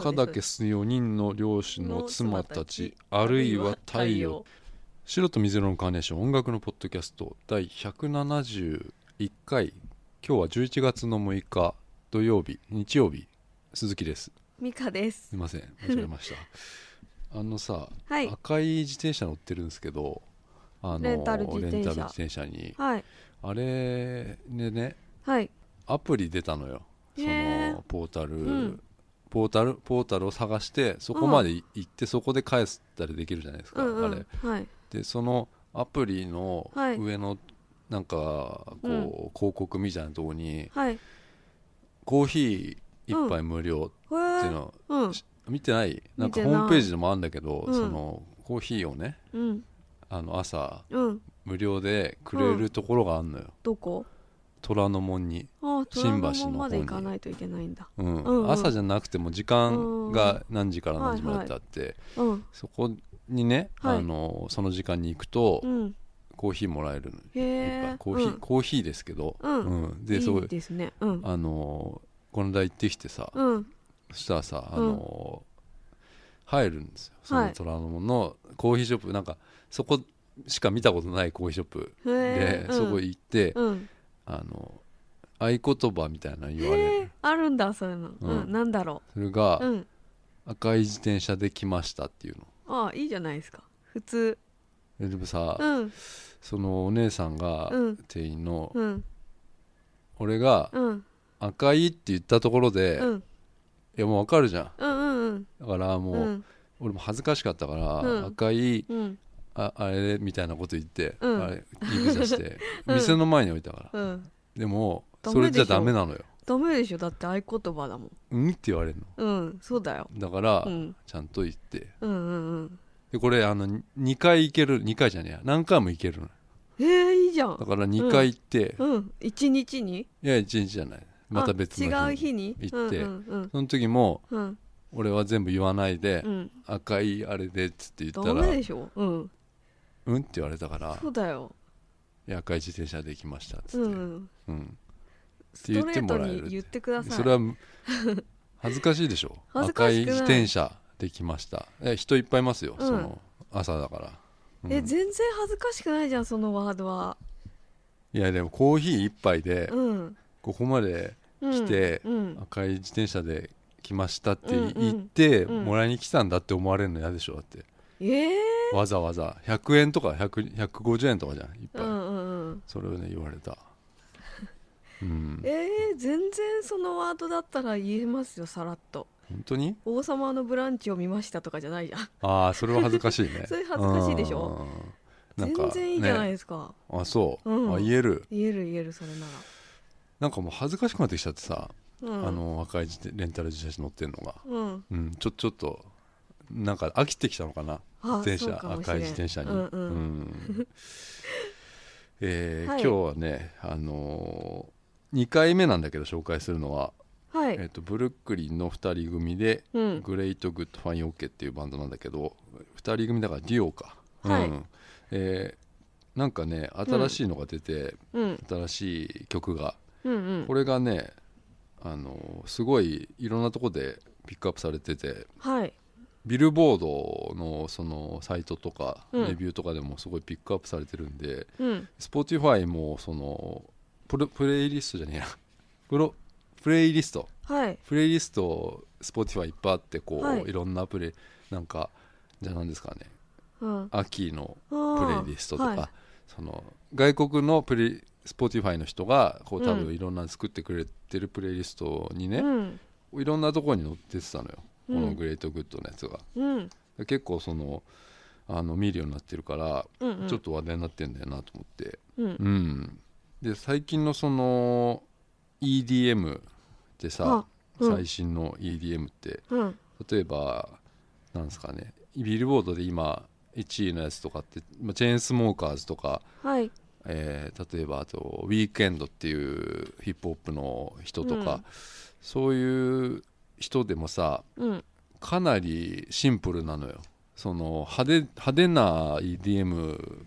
赤岳す。4人の漁師の妻たちあるいは太陽。白と水色のカーネーション音楽のポッドキャスト第171回今日は11月の6日土曜日日曜日鈴木です。ミカです。すいません間違えました。あのさ、はい赤い自転車乗ってるんですけどあのレンタル自転車。レンタル自転車に。はい。あれでねはい。アプリ出たのよ。そへー。のポータル、んポータルポータルを探してそこまでい行ってそこで返したりできるじゃないですか、うんうあれ。んはい。でそのアプリのはい。上のなんかこう、うん。広告みたいなところにはい。コーヒー一杯無料こっていうれの、うん。見てない？なんかホームページでもあるんだけど、うん。そのコーヒーをねうん。あの朝うん。無料でくれるところがあるのよ、どこ？虎ノ門に、あ新橋の方まで行かないといけないんだ。うん。うんうん。朝じゃなくても時間が何時から何時までってあって、うん。そこにね、はい。あのその時間に行くと、うん。コーヒーもらえるの。コー。ヒー、うん。コーヒーですけど、うん。でそういいですね。うん。あのこの間行ってきてさ、うん。そしたらさあの、入るんですよ。そのはい。虎ノ門のコーヒーショップ。なんかそこしか見たことないコーヒーショップへで、そこ行って、うんあの合言葉みたいなの言われる。あるんだそういうの。ううんんなんだろそれが、ううん。赤い自転車で来ましたっていうの。あいいじゃないですか。普通。ででもさ、うん。そのお姉さんがうん。店員の、うん。俺がうん。赤いって言ったところで、いうん。やもう分かるじゃんうんうん。だからもう、うん。俺も恥ずかしかったから、うん。赤いうんああれ？みたいなこと言って、うん。あれ指さして、うん。店の前に置いたから、うん。でもそれじゃダメなのよ。ダメでしょ。だって合言葉だもん。うん？って言われるの。うん。そうだよ。だから、うん。ちゃんと言って。うんうんうん。でこれあの2回行ける2回じゃねえや。何回も行けるの。えー、いいじゃん。だから2回行って、うん。一日に？いや1日じゃない。また別のあ違う日に？行って。うんうんその時もうん。うん俺は全部言わないで、うん。赤いあれでっつって言ったダらメでしょ。うんうんって言われたからそうだよ。いや赤い自転車で来ましたっつって、うん。うん。ストレートって言ってもらえるに言って。くださいそれは恥ずかしいでしょ？恥ずか赤いしくない。自転車で来ました。え人いっぱいいますよ、うん。その朝だから、うん。え全然恥ずかしくないじゃんそのワードは。いやでもコーヒー一杯でうん。ここまでうん来てうん。赤い自転車で来ましたってうんうん言ってうん。もらいに来たんだって思われるの嫌でしょだってええわざわざ。100円とか100 150円とかじゃんいっぱい、うんうんうん。それをね言われた。うん。えー、全然そのワードだったら言えますよさらっと。本当に「王様のブランチを見ました」とかじゃないじゃん。ああそれは恥ずかしいね。それ恥ずかしいでしょ？うん。なんか全然いいじゃないねですか、あそう、うん。あ言える。言える言えるそれななんかもう恥ずかしくなってきちゃってさ、らうん。あの赤いレンタル自転車乗ってんのが。うん。うんちょちょっとなんか飽きてきたのかな。あ自転車赤い自転車に、うんうん。うん。えーはい。今日はね、あのー、2回目なんだけど紹介するのは、はい、えー、とブルックリンの2人組で、うん。 Great Good Fine OK っていうバンドなんだけど2人組だからデュオか、はい。うん。えーなんかね新しいのが出て、うん。新しい曲が。うんうん。これがねあのーすごいいろんなとこでピックアップされててはいビルボードのそのサイトとかうん。レビューとかでもすごいピックアップされてるんで、うん。 Spotify もそのプロプレイリストじゃねえや。プロプレイリスト。はい。プレイリスト Spotify いっぱいあってこう、はい。い、ろんなプレイなんかじゃあ何ですかね。うん。秋のププレイリストとか、はい、その外国のプレイ Spotify の人がこう多うん。分いろんな作ってくれてるプレイリストにね、うん。いろんなところに載っててたのよ、うんこの Great Good のやつがうん。結構そのあの見るようになってるから、うんうん。ちょっと話題になってんだよなと思って。うん。うん。で最近のその EDM ってさ、あうん。最新の EDM ってうん。例えばなんですかねビルボードで今1位のやつとかってまあチェーンスモーカーズとか、はい。えー例えばあとウィークエンドっていうヒップホップの人とか、うん。そういう人でもさうん。かなりシンプルなのよ。その派手派手な EDM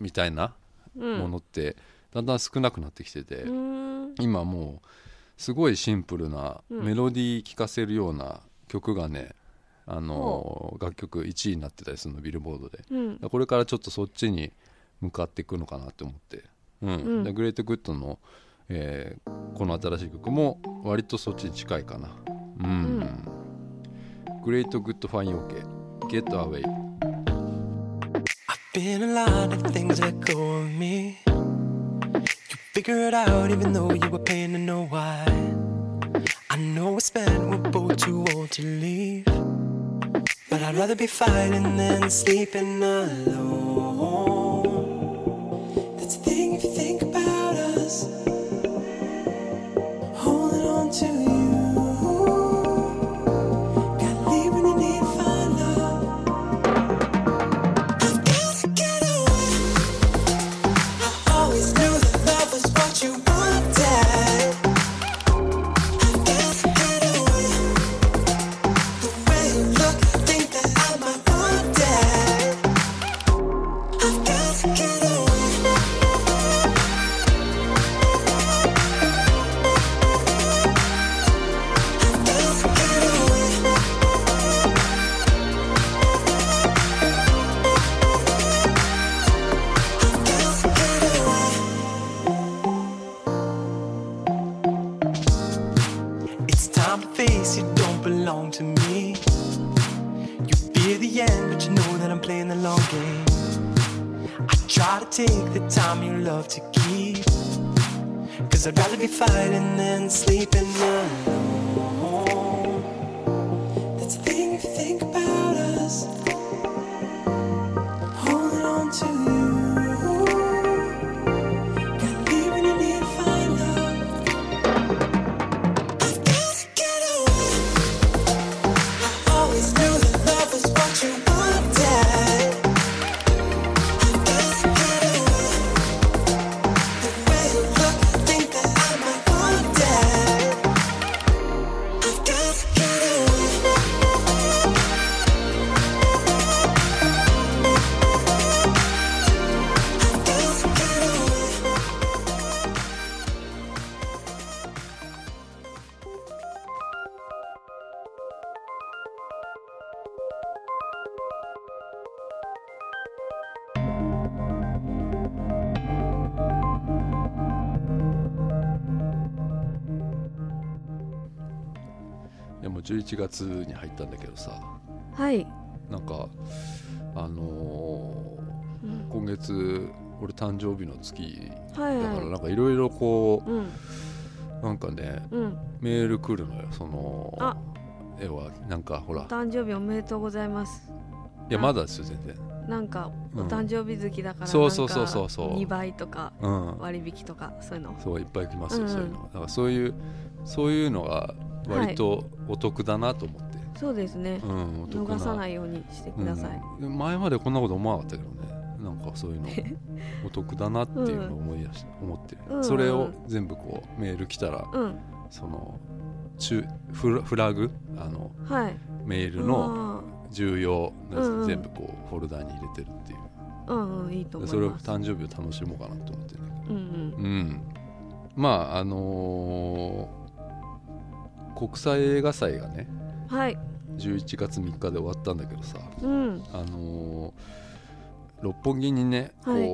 みたいなうん。ものってだんだん少なくなってきてて、うん。今もうすごいシンプルなうん。メロディー聴かせるような曲がねあの楽曲1位になってたりするのビルボードで。うん。これからちょっとそっちに向かっていくのかなって思って、うん。うん。で Great Good の、えーこの新しい曲も割とそっちに近いかなうん、 Great Good Fine OK Get Away I've been a lot of things that go with me. You figure it out even though you were paying to know why. I know it's bad, we're both too old to leave. But I'd rather be fighting than sleeping alone. 11月に入ったんだけどさはい、なんかあのうん。ー今月俺誕生日の月はいだからはなんかいろいろこいうん。うなんかねうん。メール来るのよそのあ。絵は。なんかほら。お誕生日おめでとうございます。いやまだですよ全然。なんかうん。お誕生日好きだからそうそうそうそうそう。2倍とかうん。割引とかそういうの。そういっぱい来ますよ、うん。そういうの。だからそういうそういうのが割とお得だなと思って、そうですね。うんお得な。逃さないようにしてください、うん。前までこんなこと思わなかったけどね。なんかそういうの。お得だなっていうのを思い出し、思って、うん。それを全部こうメール来たら、うん。その中フラフラグ？あのはい。メールのあ重要なやつうんうん全部こうフォルダに入れてるっていう、ーうんうんいいと思いそれを誕生日を楽しもうかなと思ってね。うん。うん。まああのー国際映画祭がねうんはい。11月3日で終わったんだけどさうん。あのー六本木にねこう、はい。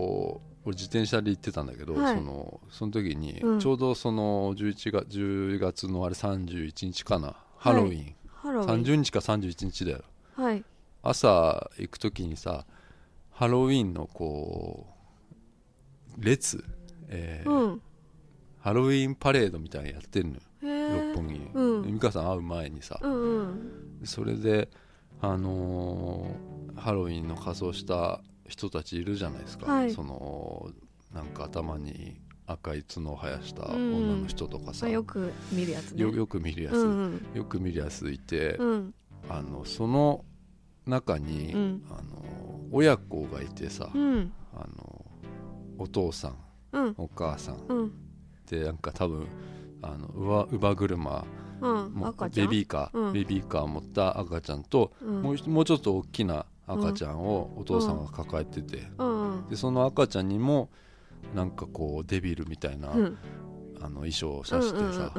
俺自転車で行ってたんだけど、はい。そのその時に、うん。ちょうどその11月10月のあれ31日かなハロウィン、ハロウィン。30日か31日だよ。はい。朝行く時にさハロウィンのこう列、えーうん。ハロウィンパレードみたいなのやってるのよ六本木。に、うん。で美香さん会う前にさ、うんうん。それであのーハロウィンの仮装した人たちいるじゃないですか、はい。そのなんか頭に赤い角を生やしたうん。女の人とかさ、まあよく見るやつね。よよく見るやつ、うんうん。よく見るやついて、うん。あのその中に、うん。あの親子がいてさ、うん。あのお父さんうん。お母さん。うん。でなんか多分あの乳母乳母車。ベビーカー、うん。ベビーカー持った赤ちゃんと、うん。もう一もうちょっと大きな赤ちゃんをお父さんが抱えてて、うん。でその赤ちゃんにもなんかこうデビルみたいな、うん。あの衣装をさしてさ、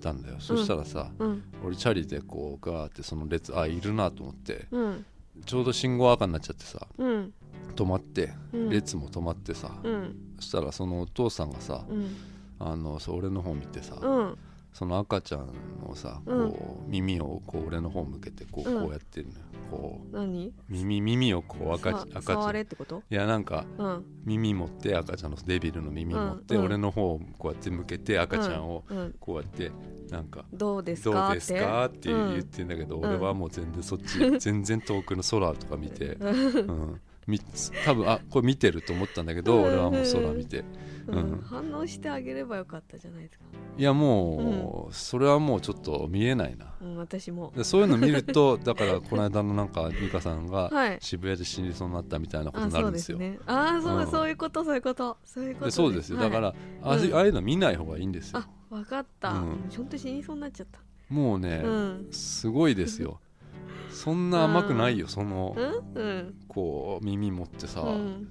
たんだよ。そしたらさ、うん。俺チャリでこうガーってその列あいるなと思ってうん。ちょうど信号赤になっちゃってさうん。止まってうん。列も止まってさ、うん。そしたらそのお父さんがさ、うんあのそう俺の方見てさ、うん。その赤ちゃんのさうん。こう耳をこう俺の方向けてこう,、うん。こうやってるのよ。こ何？う耳耳をこう赤さち赤ちゃ触ん。いれってこと？やなんかうん。耳持って赤ちゃんのデビルの耳持って、俺の方をこうやって向けて赤ちゃんをうん。こうやってなんかどうで「すか？ってどうですか?」ってうん。言ってんだけど、ん。俺はもう全然そっち 全然遠くの空とか見て、うん、み多分あこれ見てると思ったんだけど、うん。俺はもう空見て反応してあげればよかったじゃないですか。いやもう、それはもうちょっと見えないな。うん私も。でそういうの見るとだからこの間のなんか美香さんがはい。渋谷で死にそうになったみたいなことあになるんでよ。そうですすね。ああそううん。そういうことそういうこと。そういうことでそうですよ、はい。だからああいうの見ない方がいいんですよ。あわかった。うん。ちょっと死にそうになっちゃった。もうね、うん。すごいですよ。そんな甘くないよ そのこう耳持ってさ、うん。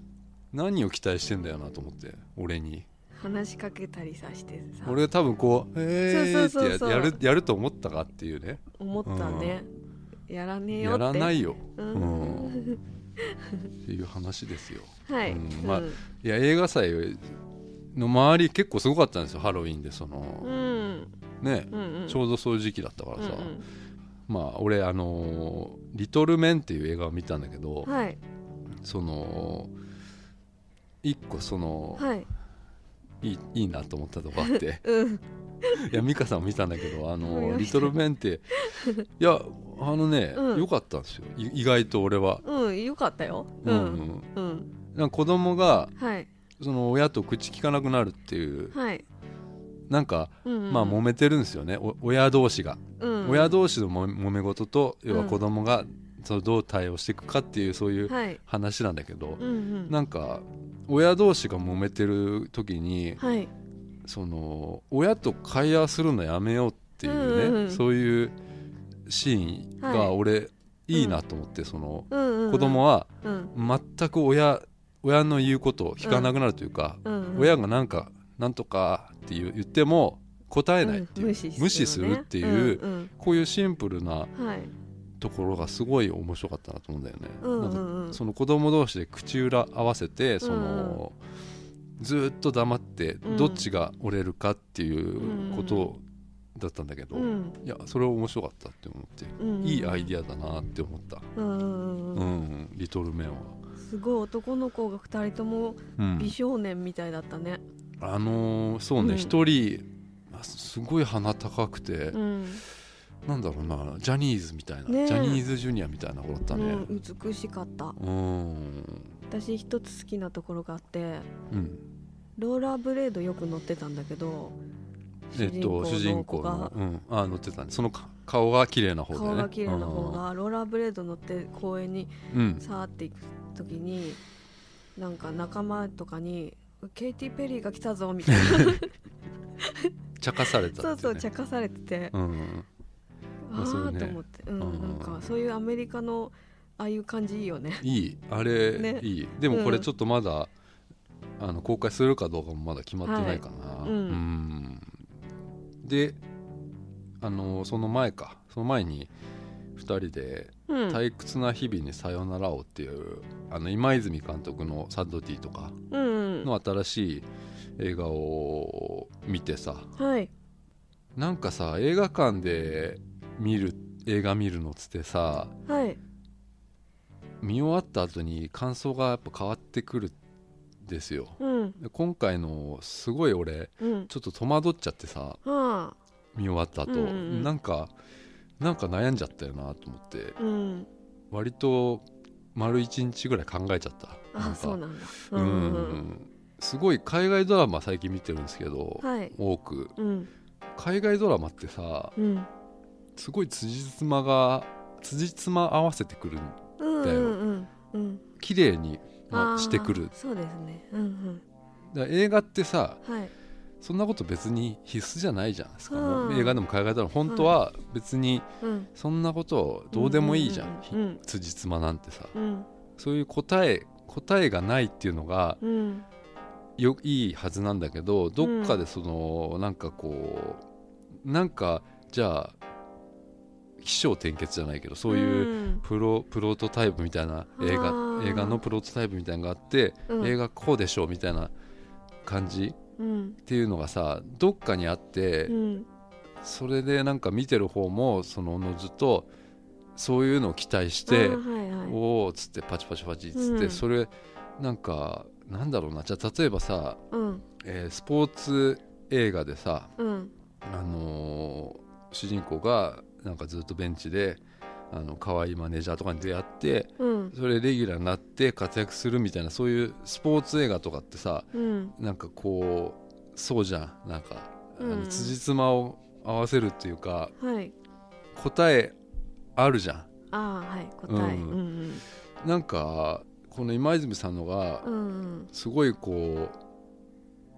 何を期待してんだよなと思って俺に。話しかけたりさしてさ。俺多分こう「えー」そうそうそうそう。ってややるやると思ったかっていうね。思ったね。やらねえよやらないよ、ううん。ん、っていう話ですよ。はい。うん。まあうんいや映画祭の周り結構すごかったんですよハロウィンでその、うん。ね、うんうん。ちょうどそういう時期だったからさ、うんまあ俺あのーリトルメン」っていう映画を見たんだけど、うんはい。その一個その、はい。い、いいいなと思ったとこあって。うん。いや美香さんも見たんだけどあ見のリトルメンっていやあのね、うん。良かったんですよ。い意外と俺は、うんよかったよ。ううん。ん。うん。なんか子供がはい。その親と口聞かなくなるっていうはい。なんか、うんうん。まあ揉めてるんですよね。お親同士が、うん。親同士のも揉め事と要は子供がそのどう対応していくかっていうそういうはい。話なんだけど、うんうん。なんか親同士が揉めてる時にはい。その親と会話するのやめようっていうね、うんうんうん。そういうシーンはい。が俺いいなと思って、そのうん。うんうん子供はうん。全く親親の言うことを聞かなくなるというか、うんうん親がなんかなんとかって言っても答えないっていう、うん。無視するよね。無視するっていう、うんうん。こういうシンプルなはいところがすごい面白かったなと思うんだよね。うんうんうん。その子供同士で口裏合わせてその、ずーっと黙ってうん。どっちが折れるかっていうことだったんだけど、うん。いやそれは面白かったって思って、うん。いいアイディアだなって思った、うんうんううん。んリトルメンは、すごい男の子が二人ともうん。美少年みたいだったね。あのーそううん。ね一、人あすごい鼻高くて、うんなんだろうなジャニーズみたいな、ねえ。ジャニーズジュニアみたいな子だったね。うん美しかった。うん。私一つ好きなところがあってうん。ローラーブレードよく乗ってたんだけどえっと主人公の、うん、あ乗ってたね。そのか顔が綺麗な方でね。顔が綺麗な方がローラーブレード乗って公園にうん。さーって行く時になんか仲間とかに「ケイティ・ペリーが来たぞ」みたいな。茶化されたって、ね、そうそう茶化されてて、うんあそういうね。あと思って、うんうん。なんかそういうアメリカのああいう感じいいよね。いい。あれ、ね。いい。でもこうんれちょっとまだ、あの公開するかどうかもまだ決まってないかな、はい。うん。ん。であのその前か。その前に2人で「うん、退屈な日々にさよならを」っていうあの今泉監督の「サッドティ」とかうんうん。の新しい映画を見てさ。はい。なんかさ映画館で見る映画見るのっつってさはい。見終わった後に感想がやっぱ変わってくるんですよ。うん。で今回のすごい俺うん。ちょっと戸惑っちゃってさはあ見終わった後、うんうんうん。なんかなんか悩んじゃったよなと思って。うん。割と丸一日ぐらい考えちゃった。なんあか。そうなんだ。ううんん。すごい海外ドラマ最近見てるんですけど、はい。多く。うん。海外ドラマってさうんすごい辻褄が辻褄合わせてくるうんだよ。うんうんうん綺麗に、まあしてくる。そうですね。うんだから映画ってさうんはい。そんなこと別に必須じゃないじゃないですか、うん映画でも海外ドラマ本当は別にうん。そんなことどうでもいいじゃん、うんうん辻褄なんてさ。うん。そういう答え答えがないっていうのがうん。よいいはずなんだけどどっかでその、なんかこうなんかじゃあ起承転結じゃないけどそういううプロプロトタイプみたいな映画映画のプロトタイプみたいなのがあって、うん。映画こうでしょうみたいな感じうん。っていうのがさどっかにあって、うん。それでなんか見てる方もそのおのずとそういうのを期待して、はいはい。おおっつってパチパチパチっつって、うん。それなんかなんだろうなじゃあ例えばさ、うん。えースポーツ映画でさ、うん。あのー主人公がなんかずっとベンチであの可愛いマネージャーとかに出会ってうん。それレギュラーになって活躍するみたいなそういうスポーツ映画とかってさうん。なんかこうそうじゃん。なんか、あのうん。辻褄を合わせるっていうかはい。答えあるじゃん。ああはい。答え。ううんん。なんかこの今泉さんのがうんうん。すごいこ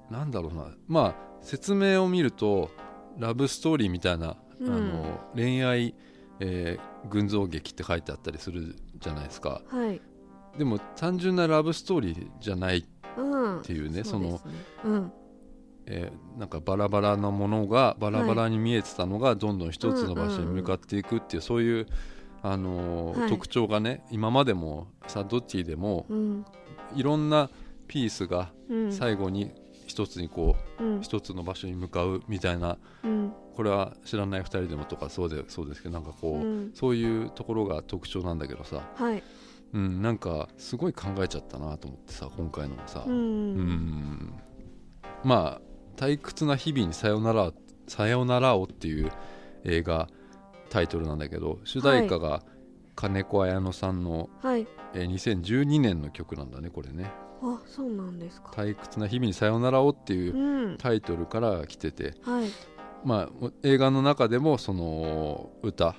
うなんだろうな。まあ説明を見るとラブストーリーみたいな、うん。あの恋愛、えー群像劇って書いてあったりするじゃないですか。はい。でも単純なラブストーリーじゃないっうん。ていうねそのね。うん。えーなんかバラバラなものがバラバラに見えてたのがどんどん一つの場所に向かっていくっていうそういう、あのーはい。特徴がね今までもサドッティでもうん。いろんなピースがうん。最後に一つにこううん。一つの場所に向かうみたいな。うん。これは知らない2人でもとかそうでそうですけどなんかこう、うん。そういうところが特徴なんだけどさ、はい。うん、なんかすごい考えちゃったなと思ってさ今回のもさ、ううん。んまあ「退屈な日々にさよならさよならを」っていう映画タイトルなんだけど主題歌が金子綾乃さんの、はい。えー2012年の曲なんだねこれねあそうなんです「か。退屈な日々にさよならを」っていううん。タイトルから来てて、はい。まあ、映画の中でもその歌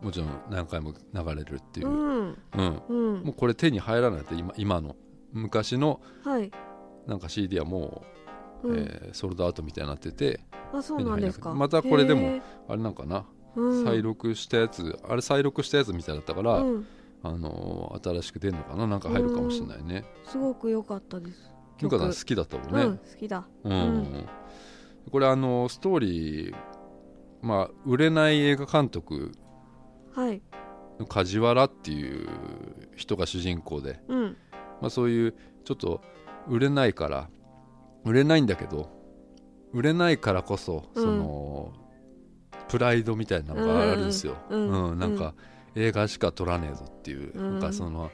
もちろん何回も流れるっていう。う、うん。んうん。もうこれ手に入らないって今今の。昔のはい。なんか CD はもう、うん。えーソールドアウトみたいになっててあそうなんですか。またこれでもあれなんかな、うん。再録したやつあれ再録したやつみたいだったから、うんあのー新しく出るのかな？なんか入るかもしれないね。すごく良かったです。ゆかさん好きだったもんね。うん好きだ。うん。うん。これあのストーリーまあ売れない映画監督はい。の梶原っていう人が主人公で、うん。まあ、そういうちょっと売れないから売れないんだけど売れないからこそ、うん。そのプライドみたいなのがあるんですよ、うん。なんか映画しか撮らねえぞっていう、うん。なんかその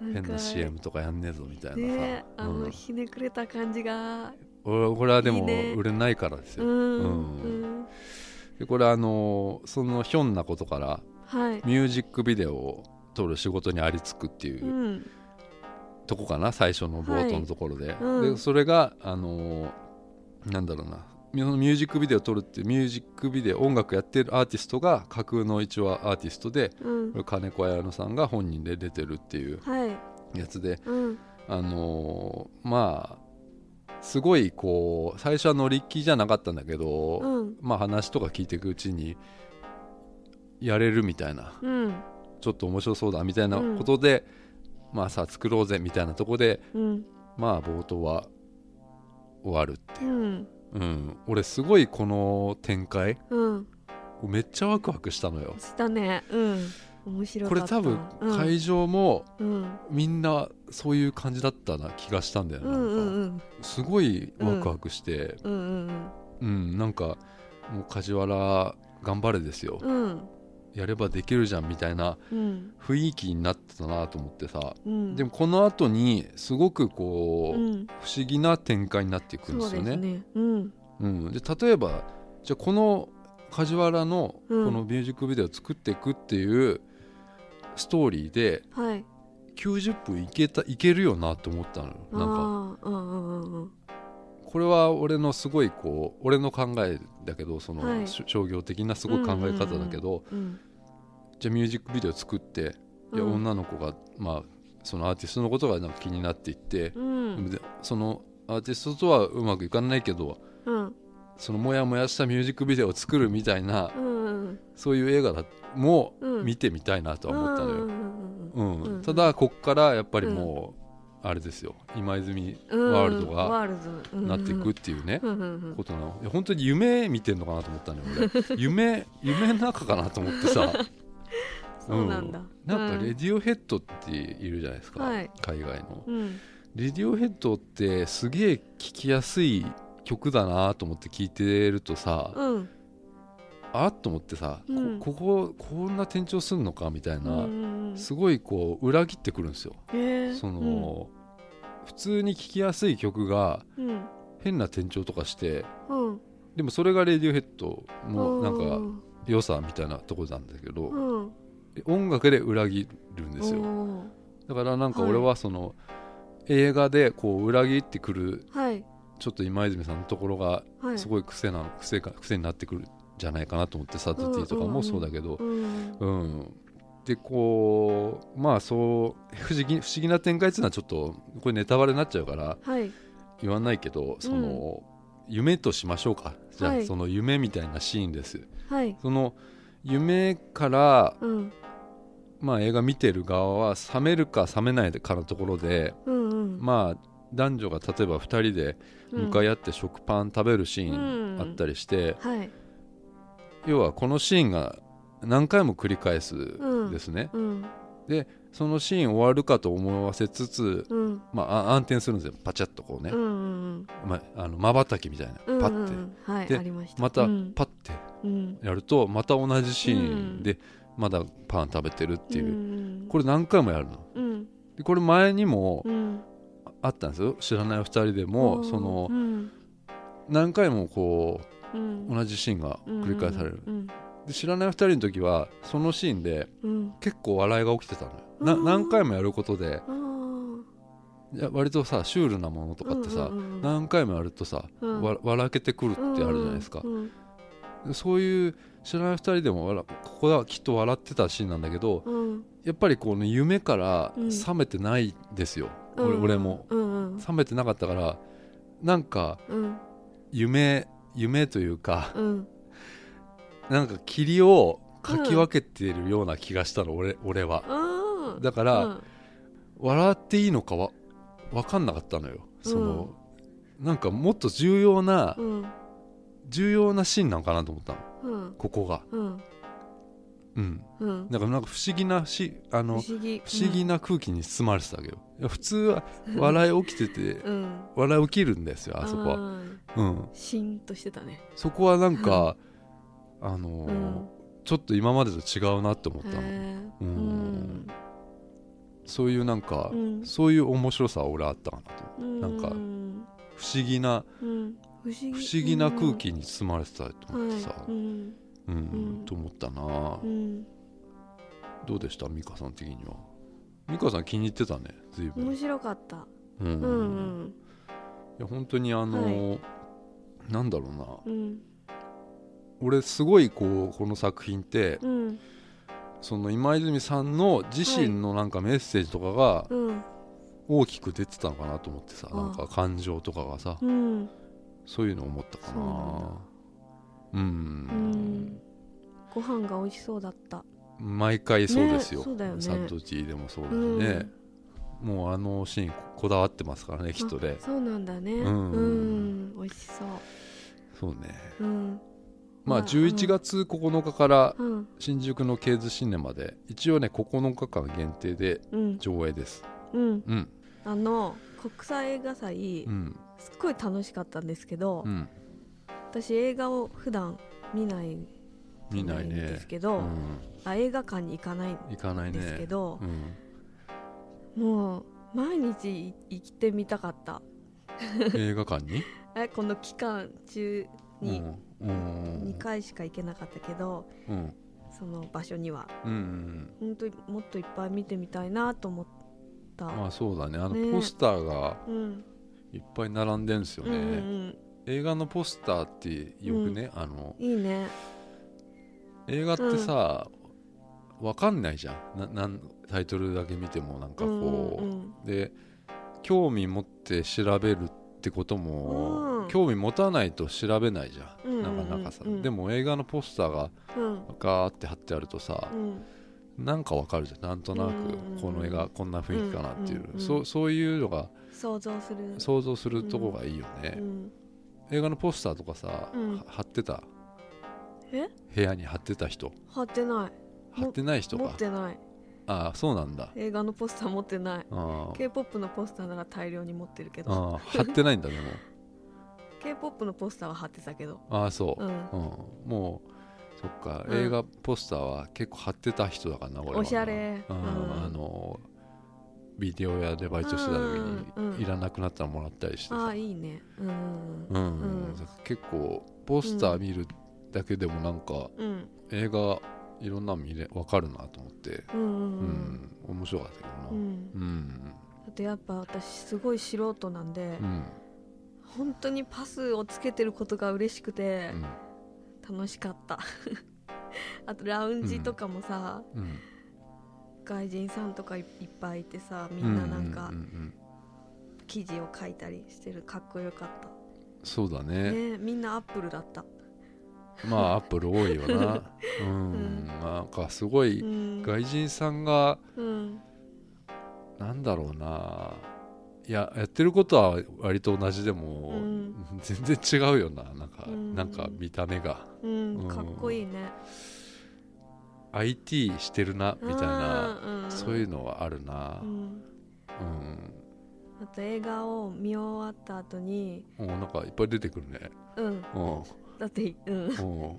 変な CM とかやんねえぞみたいなさ、ねあうん。のひねくれた感じが。俺これはでも売れないからですよ、うんでこれあのそのひょんなことからはい。ミュージックビデオを撮る仕事にありつくっていううん。とこかな最初の冒頭のところで,、うんでそれがあのーなんだろうなミュージックビデオを撮るっていうミュージックビデオ音楽やってるアーティストが架空の一話アーティストでうん。金子綾乃さんが本人で出てるっていうはい。やつでうん。あのーまあすごいこう最初は乗り気じゃなかったんだけど、うん。まあ話とか聞いていくうちにやれるみたいなうん。ちょっと面白そうだみたいなことで、まあさあ作ろうぜみたいなとこでうん。まあ冒頭は終わるっていう、うん。うん、俺すごいこの展開。うん。めっちゃワクワクしたのよ。したね。うん。面白かった。これ多分うん。会場もうん。みんなそういう感じだったな気がしたんだようんなんか、うん。うんすごいワクワクして。うんうん。うん、なんかもう梶原頑張れですよ、うんやればできるじゃんみたいなうん。雰囲気になってたなと思ってさ、うん。でもこの後にすごくこう、うん。不思議な展開になっていくんですよね。ね。うん。うん、で例えばじゃあこの梶原のこうん。のミュージックビデオを作っていくっていうストーリーではい。90分いけたいけるよなと思ったのよ。なんかこれは俺のすごいこう俺の考えだけどその、はい。し商業的なすごい考え方だけど、うんじゃあミュージックビデオ作って、いやうん。女の子がまあそのアーティストのことがなんか気になっていって、うん。でそのアーティストとはうまくいかないけどうん。そのモヤモヤしたミュージックビデオを作るみたいなうんそういう映画だもうん。見てみたいなとは思ったのよ、うんうんうんうんうんただこっからやっぱりもあれですよ。今泉うんワールドがなっていくっていうね、うんうんうん。ことなの。本当に夢見てんのかなと思ったのよ俺。夢夢の中かなと思ってさ。そうなんだ、なんかレデディオヘッドっているじゃないですか、はい。海外の。うん。レディオヘッドってすげえ聴きやすい曲だなと思って聴いてるとさ、うん。あっと思ってさ、うん。ここここんな転調すんのかみたいな、うんうんすごいこう裏切ってくるんですよ。へー。その、普通に聴きやすい曲がうん変な転調とかしてうん。でもそれがレディオヘッドのなんかうん良さみたいなところなんだけど、うん。音楽で裏切るんですよ。おー。だからなんか俺はその、映画でこう裏切ってくるはい。ちょっと今泉さんのところがはい。すごい癖なの癖が癖になってくるんじゃないかなと思ってサトティとかもそうだけど。うん。うんでこうまあそう不思議不思議な展開っていうのはちょっとこれネタバレになっちゃうからはい。言わないけどその、夢としましょうか。じゃあ、はい。その夢みたいなシーンです。はい。その夢から、うん。まあ、映画見てる側は冷めるか冷めないかのところでうんうん。まあ男女が例えば2人で向かい合って食パン食べるシーンあったりして、はい。要はこのシーンが何回も繰り返すですね、うん。そのシーン終わるかと思わせつつ、うん。まあ、あ暗転するんですよ。パチャッとこうね。うんうんまあの瞬きみたいな。うんパッて、うんはいでました。パッてうん。やるとまた同じシーンでまだパン食べてるっていう、うんこれ何回もやるの？うん。でこれ前にもうん。あったんですよ。知らない2人でもそのうん。何回もこうん。う同じシーンが繰り返される。うんで知らない2人の時はそのシーンでうん。結構笑いが起きてたのよ。なうん。何回もやることで。いや割とさシュールなものとかってさうんうんうん何回もやるとさうん。わ笑けてくるってあるじゃないですか。うんでそういう知らない2人でも笑ここはきっと笑ってたシーンなんだけどうん。やっぱりこの夢からうん。冷めてないですよ、うん。俺俺も。うんうん冷めてなかったからなんかうん。夢夢というかうんなんか霧をかき分けてるような気がしたの、俺俺は。あー。だから、うん。笑っていいのかは分かんなかったのよ。その、なんかもっと重要な、うん。重要なシーンなのかなと思ったの。うん。ここが。うん。うん。うん。なんかなんか不思議なしあの不思議。な空気に包まれてたわけど普通は笑い起きてて うん。笑い起きるんですよあそこは。はうん。シーンとしてたね。そこはなんかあのーうん。ちょっと今までと違うなって思ったの。ううん。んそういうなんか、うん。そういう面白さは俺あったかなとなんかうん不思議なうん。不思議。な空気に包まれてたと思ってさ、はい。うん。と思ったな、うん。どうでした美香さん的には？美香さん気に入ってたね。随分。面白かった。うん。うんうん。いや本当にあのーなんだろうな。うん俺すごいこうこの作品ってうん。その今泉さんの自身のなんかメッセージとかがうん。大きく出てたのかなと思ってさあなんか感情とかがさうん。そういうの思ったかな。ううん。ん。ご飯が美味しそうだった。毎回そうですよ、ねよね。サントチーでもそうだようん。ね、もうあのシーンこだわってますからねきっとね。そうなんだね。ううんん。美味しそう。そうね。うんまあ11月9日からうん。新宿のケーズシネマで一応ね9日間限定でうん。上映です。うん。うん。あの国際映画祭うん。すっごい楽しかったんですけどうん。私映画を普段見ない見ないんですけどん。あ映画館に行かないん行かないね。ですけどうん。もう毎日行ってみたかった。映画館に？えこの期間中に2回しか行けなかったけどうん。その場所には。うんうん本当にもっといっぱい見てみたいなと思った、まあそうだね。あのね。ポスターがうん。いっぱい並んでるんですようんうんうねん。映画のポスターってよくねあのいいね。映画ってさわかんないじゃん。ななんタイトルだけ見てもなんかこう。んうんうで興味持って調べるってこともうん。興味持たないと調べないじゃうん。んなかなかさ。でも映画のポスターがうん。ガーって貼ってあるとさうん。なんかわかるじゃん。なんとなくこの絵がこんな雰囲気かなっていう、うんそうそういうのが想像する。想像するとこがいいよね、うん。映画のポスターとかさ、貼ってた？え？部屋に貼ってた人。貼ってない。貼ってない人持がってないああそうなんだ。映画のポスター持ってない。あ k p o p のポスターなら大量に持ってるけあど。ああ貼ってないんだでも k p o p のポスターは貼ってたけど。ああそう、うん。うん。もうそっか、うん。映画ポスターは結構貼ってた人だからな俺おしゃれ。うん。うん。あのビデオ屋でバイトしてた時にいらなくなったらもらったりしてさ。ああいいね。うん。うん、うん。だから結構ポスター見るだけでもなんかうん。映画いろんなの見れ分かるなと思って。うんうん面白かったけどな。うん。うん。だってやっぱ私すごい素人なんでうん。本当にパスをつけてることが嬉しくてうん。楽しかった。あとラウンジとかもさ、うん。外人さんとかいいっぱいいてさみんななんか記事を書いたりしてる。かっこよかっそうだたね。ねみんなアップルだったまあアップル多いよな。うん、うん。なんかすごいうん。外人さんがうん。なんだろうな。いややってることは割と同じでも、うん。全然違うよな。なんか、うん。なんか見た目が。うん。うん。かっこいいね。IT してるなみたいな、うんそういうのはあるな。うん。うん、あと映画を見終わった後にもうなんかいっぱい出てくるね。うん。うんだってうん。う。ん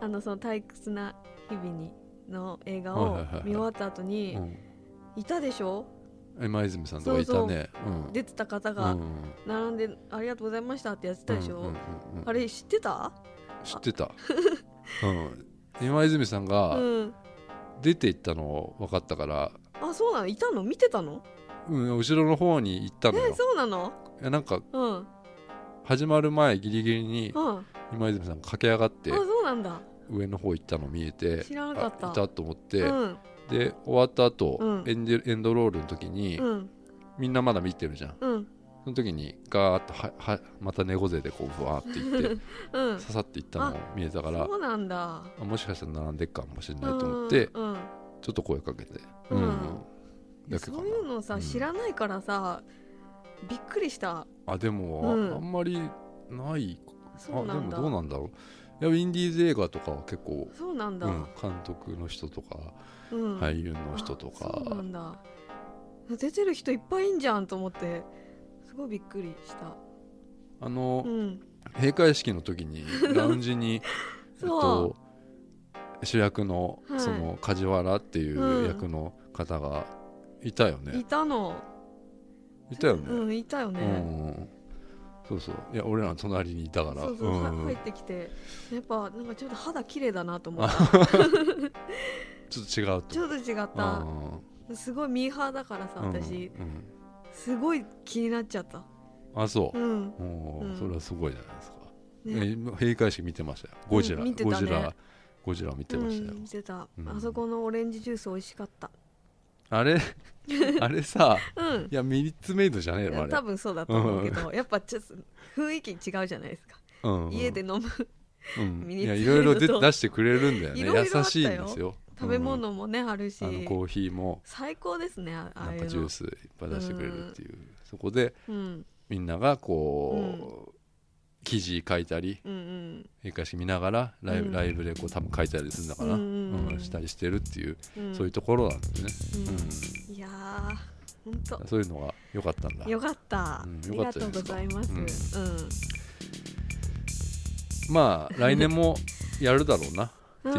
あのその退屈な日々にの映画を見終わった後にうん。いたでしょ？今泉さんとかいたね。うん。出てた方うがん。並んでありがとうございましたってやってたでしょ？うあれ知ってた？知ってた、うん、今泉さんがうん。出て行ったの分かったから、あそうなの？いたの？見てたの？うん、後ろの方に行ったのえよそうなの？いやなんかうんうん始まる前ギリギリにあ今泉さんが駆け上がって上の方行ったの見えて知らなかった。あいたと思って、うん。で終わった後、うん。エンデエンドロールの時に、うん。みんなまだ見てるじゃん。うん。その時にガーッとははまた猫背でこうふわーっていって うん。刺さっていったの見えたからそうなんだ。あもしかしたら並んでっかもしれないと思って、うんうんちょっと声かけて、うん。だけかな。そういうのさ、うん。知らないからさびっくりした。あでも、うん。ああんまりない。そうなんだ。あでもどうなんだろう。いやウィンディーズ映画とかは結構、そうなんだ、うん、監督の人とかうん。俳優の人とあそうなかんだ。出てる人いっぱいいんじゃんと思ってすごいびっくりした。あの、うん。閉会式の時に ラウンジにえっそうと主役のはい。その梶原っていう役の方がいたよね、いたのいたよね、うんいたようね、ん。そうそう。いや俺らの隣にいたから。そうそう、んは入ってきて。やっぱなんかちょっと肌綺麗だなと思った。ちょっと違うと。ちょっと違った。うんすごいミーハーだからさうん私、うん。すごい気になっちゃった。あそう。う、ん。うん。それはすごいじゃないですか、ね。閉会式見てましたよ。ゴジラ、うん見てたね。ゴジラ。ゴジラ見てましたよ、うん見てた、うん。あそこのオレンジジュース美味しかった。あれ？あれさうん。いやミリッツメイドじゃねえのあれ。多分そうだと思うけど、やっぱちょっと雰囲気違うじゃないですか、うん。うん家で飲む。うん。ミ ニいやいろいろでツメイドと。出してくれるんだよね。優しいんですよ。食べ物もね、あるし。うんあのコーヒーも。最高ですねああなんあいうの。かジュースいっぱい出してくれるっていう、そこでうん。みんながこう、記事書いたりうんうん。閉会式見ながらライブ,、うん。ライブでこう多分書いたりするんだから、うんうんうん。したりしてるっていう、うん。そういうところなんですね、うん。いやーほんと。うんそういうのが良かったんだ。よかった、うんありがとうよかったですございます、うん。うまあ来年もやるだろうなっていう、ん。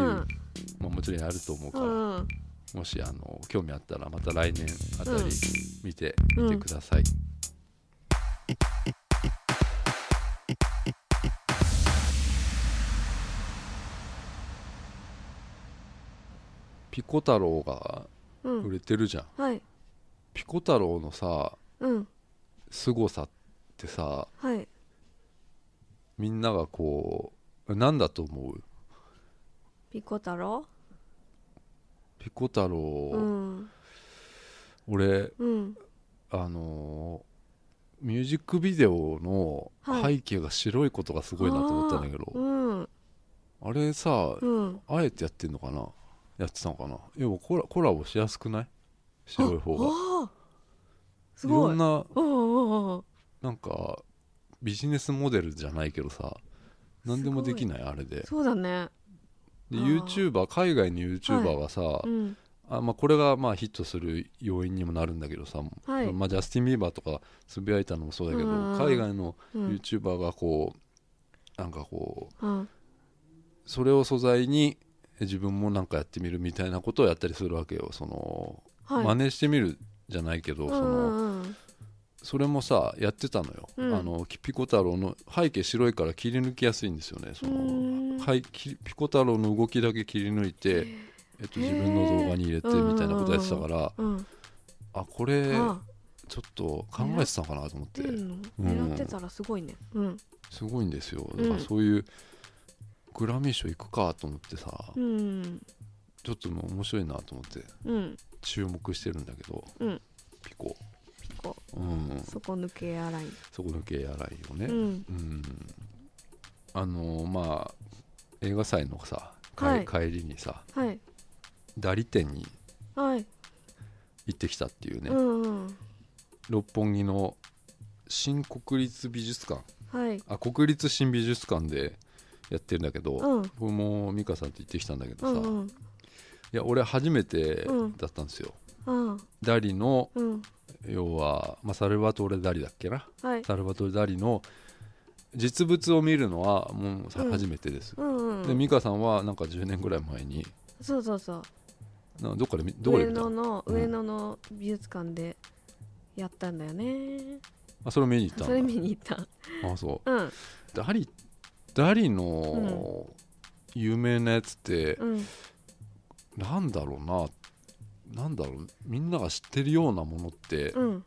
まあ、もちろんやると思うから、うんうん。もしあの興味あったらまた来年あたりうん。見てみてください、ピコ太郎がうん。売れてるじゃん、はい。ピコ太郎のさうん。凄さってさはい。みんながこう何だと思う？ピコ太郎？ピコ太郎、うん。俺うん。あのーミュージックビデオのはい。背景が白いことがすごいなと思ったんだけど、うん。あれさ、うん。あえてやってんのかな？やってたのかな？要はコラコラボしやすくない？白い方が。ああすいごい。ろんなうんうんうんなんかビジネスモデルじゃないけどさ何でもできないあれで。そうだね。で YouTuber 海外の YouTuber がさ、うん。あまあ、これがまあヒットする要因にもなるんだけどさ、はい。まあ、ジャスティン・ビーバーとかつぶやいたのもそうだけど、うん。海外のうん。YouTuber がこうなんかこううん。それを素材に自分もなんかやってみるみたいなことをやったりするわけよ。その、はい。真似してみるじゃないけど、うんそのそれもさやってたのよ、うん。あのピコ太郎の背景白いから切り抜きやすいんですよねそのうん。はいきピコ太郎の動きだけ切り抜いて、えっと、自分の動画に入れてみたいなことやってたから、うん。あこれあちょっと考えてたのかなと思って。狙ってたらすごいね。うん。すごいんですよ。うんだからそういうグラミー賞行くかと思ってさ、うん。ちょっともう面白いなと思ってうん。注目してるんだけど、うん。ピコ、こうん、底抜けエアラインそこ抜けやらいよね、うん。うん。あのまあ映画祭のさ、かはい。帰りにさはい。ダリ店にはい。行ってきたっていうね、うんうん。六本木の新国立美術館。はい。あ国立新美術館でやってるんだけど、うん。僕も美香さんと行ってきたんだけどさ、いうんうん。や俺初めてうん。だったんですよ、うん。ダリのうん。要は、まあ、サルバトーレ・ダリだっけな？はい。サルバトーレ・ダリの実物を見るのはもうさうん。初めてです、うんうんで美香さんはなんか10年ぐらい前にそうそうそう。などっかで見どこで上見た？野のうん。上野の美術館でやったんだよね。あそれを見に行ったそれ見に行った。あそう。うん。ダリダリの有名なやつって、うん。なんだろうな。なんだろう。みんなが知ってるようなものって、うん。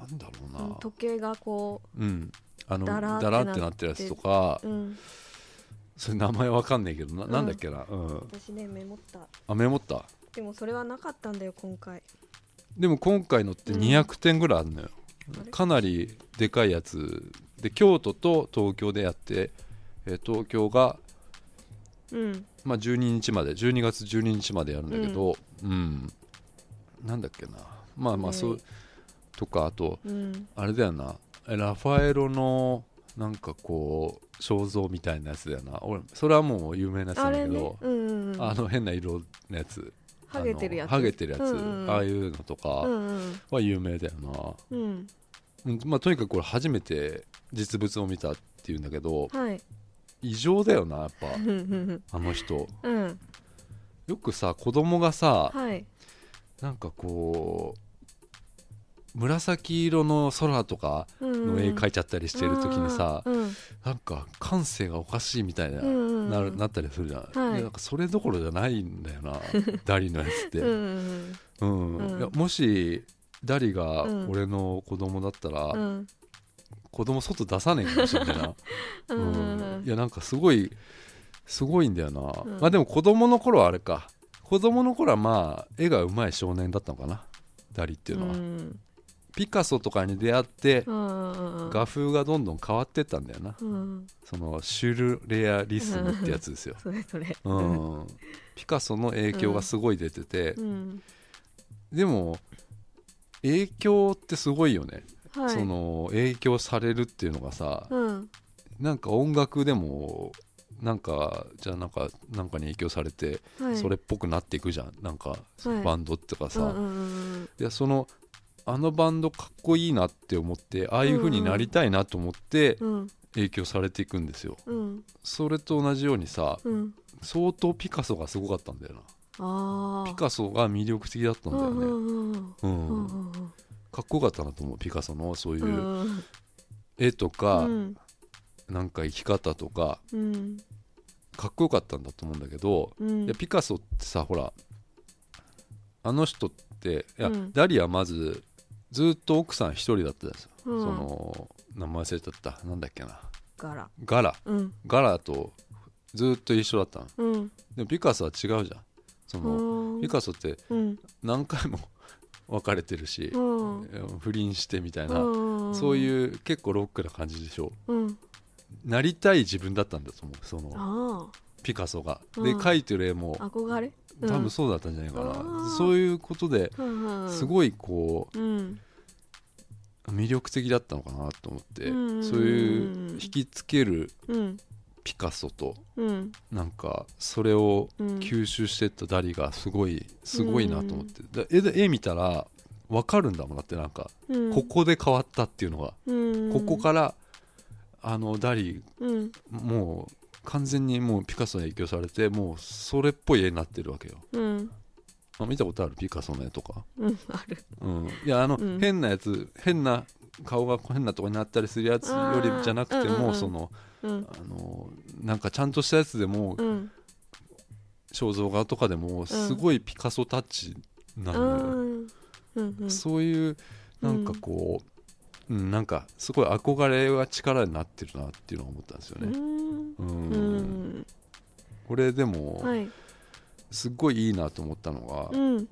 なんだろうな。うん時計がこうん。あのだらーってなってるやつとかううん。それ名前わかんないけどな,、うん。なんだっけな、うん、私ねメモった。あメモった？でもそれはなかったんだよ今回。でも今回のってうん200点ぐらいあるのよ、かなりでかいやつで京都と東京でやって、えー東京が、うん。まあ、12日まで12月12日までやるんだけど、うん。なんだっけな。まあまあそう、ねとかあとうん。あれだよな。ラファエロのなんかこう肖像みたいなやつだよな。俺それはもう有名なやつだけど、うんうんうん。あの変な色のやつ。ハゲてるやつ。ハゲてるやつ、うんうん。ああいうのとかうんうん。は有名だよな、うん。うんまあ、とにかくこれ初めて実物を見たっていうんだけどはい。異常だよなやっぱ。うんうんあの人。うん。よくさ子供がさはい。なんかこう紫色の空とかの絵描いちゃったりしてる時にさ、うんなんか感性がおかしいみたいな,、うんうんなるなったりするじゃん、はい。でなんかそれどころじゃないんだよな ダリのやつって、ううんん。うん。いやもしダリがうん。俺の子供だったら、うん子供外出さねえかもしれな。いな、ううん。んいやなんかすごいすごいんだよな、うん。まあでも子供の頃はあれか。子供の頃はまあ絵が上手い少年だったのかな。ダリっていうのは、うん。ピカソとかに出会ってうん画風がどんどん変わってったんだよな。うん。そのシュルレアリスムってやつですよ、それそれ。うん、ピカソの影響がすごい出てて、うん。でも影響ってすごいよね、はい。その影響されるっていうのがさ、うん。なんか音楽でもなんかじゃあなんかなんかに影響されてはい。それっぽくなっていくじゃん、なんかはい。バンドとかさ、いやそのあのバンドかっこいいなって思ってああいう風になりたいなと思ってうん影響されていくんですよ。うん。それと同じようにさうん。相当ピカソがすごかったんだよな。ピカソが魅力的だったんだよね、かっこよかったなと思うピカソのそういう絵とか、うん。なんか生き方とかうん。かっこよかったんだと思うんだけど、うん。いやピカソってさほらあの人っていや、うん。ダリはまずずっと奥さん一人だったんですよ、うん。その名前忘れちゃった。なんだっけな。柄ガラ。うん。ガラとずっと一緒だったの。うん。でもピカソは違うじゃん。その、うん。ピカソってうん。何回も別れてるし、うん。不倫してみたいな、うん。そういう結構ロックな感じでしょう。ん。なりたい自分だったんだと思うそのあピカソが、うん。で描いてる絵もあ憧れ？うん。多分そうだったんじゃないかな、そういうことですごいこう魅力的だったのかなと思って、うん。そういう引きつけるうんピカソとうん。なんかそれをうん。吸収してったダリがすごいすごいなと思って、だ絵で絵見たら分かるんだもん。だってなんか、うん。ここで変わったっていうのが、うん。ここからあのダリうん。もう完全にもうピカソに影響されてもうそれっぽい絵になってるわけよ。うん。あ見たことある？ピカソの絵とか、うんある。うん、いやあの、うん。変なやつ変な顔が変なとこになったりするやつよりじゃなくてもそのうん。あのなんかちゃんとしたやつでもうん。肖像画とかでもすごいピカソタッチなあのよ、そういうなんかこう、うん、なんかすごい憧れが力になってるなっていうのを思ったんですよね。うん。これでもはい。すっごいいいなと思ったのが、うん。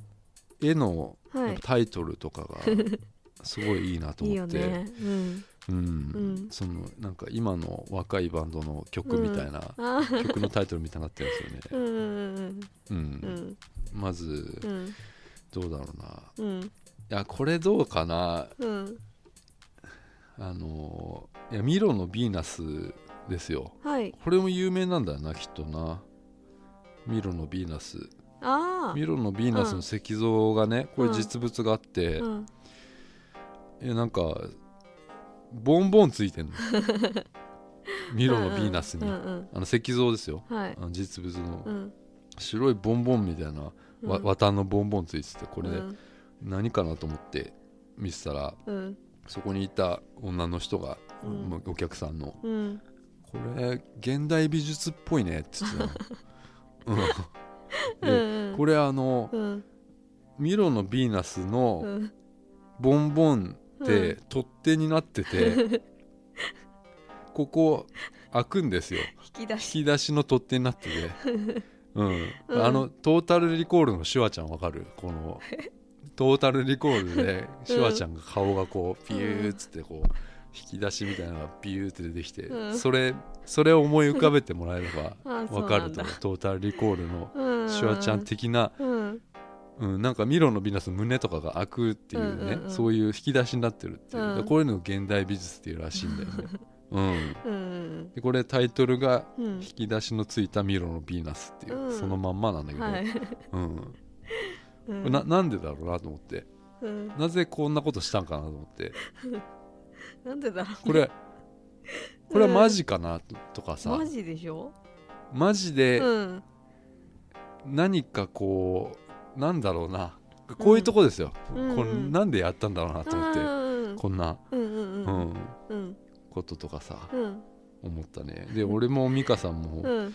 絵のはい。タイトルとかが すごいいいなといい思って。よね。うんうん。うん。そのなんか今の若いバンドの曲みたいな、曲のタイトルみたいになってるんですよね。うんまずうん。どうだろうな。うん。いやこれどうかな。うん。あのいやミロのヴィーナスですよ。はい。これも有名なんだよなきっとな。ミロのヴィーナス。あミロのヴィーナスの石像がねこれ実物があって、あうん。いやなんかボンボンついてんの ミロのヴィーナスに、うんうんあの石像ですよ。はい。あの実物の。うん。白いボンボンみたいな、わうん。綿のボンボンついててこれ、うん。何かなと思って見てたらうん。そこにいた女の人が、うん。まあお客さんのうん「これ現代美術っぽいね」って言ってたの、これあのうん。ミロのヴィーナスうのん。ボンボン取っ手になってて、ここ開くんですよ。引き出し。引き出しの取っ手になってて、うん。うん。あのトータルリコールのシュワちゃんわかる？このトータルリコールでシュワちゃんが顔がこうピューっつってこう引き出しみたいなのがピューって出てきて、うん。それそれを思い浮かべてもらえればわかると思う。トータルリコールのうん。シュワちゃん的な、うんうん、なんかミロのヴィーナスの胸とかが開くっていうね、うんうんうん。そういう引き出しになってるっていう、うん。でこういうのを現代美術っていうらしいんだよね、うん、うん。でこれタイトルがうん。引き出しのついたミロのヴィーナスっていう、うん。そのまんまなんだけど、はい。うん、ななんでだろうなと思って。うん。なぜこんなことしたんかなと思って。なんでだろうこれこれはマジかなととかさ、マジでしょ？マジでうん。何かこうなんだろうな。こういうとこですよ、うん。これなんでやったんだろうなと思って、うん。こんな、うんうんううん。ん、うん。こととかさうん。思ったね。で俺も美香さんも、うん。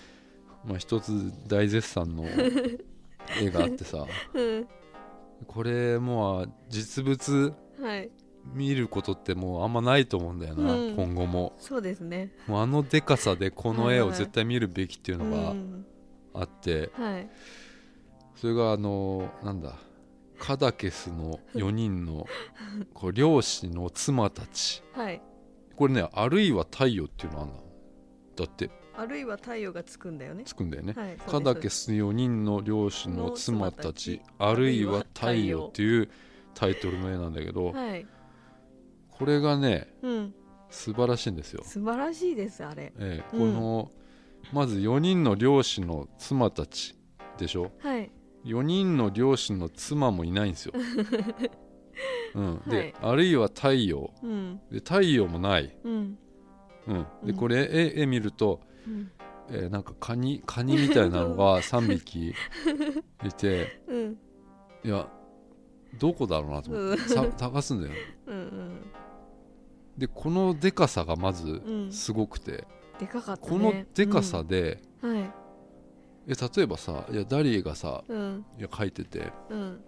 まあ、一つ大絶賛の 絵があってさ。うん。これもう実物はい。見ることってもうあんまないと思うんだよな、うん。今後も。そうですね。もうあのでかさでこの絵をはい絶対見るべきっていううのがん。あって、はいそれがあのなんだカダケスの4人の こう漁師の妻たち。はい。これね「あるいは太陽」っていうのあんだだって。あるいは太陽がつくんだよね。つくんだよね、はいカダケス4人の漁師の妻たちあるいは太陽っていうタイトルの絵なんだけどはい。これがねうん。素晴らしいんですよ、素晴らしいですあれ。ええうん。この、まず4人の漁師の妻たちでしょ。はい4人の漁師の妻もいないんですよ、うん、で、はい。あるいは太陽。うん。で太陽もない、うん。うん、でうん。これ絵絵見ると、うん。えーなんかカニカニみたいなのが 3匹いてうん。いやどこだろうなと思って、さ探すんだよ。うん。でこのでかさがまずうん。すごくて、でかかったね。このでかさで、うん。はいえ例えばさいやダリエがさうん。いや書いててうん。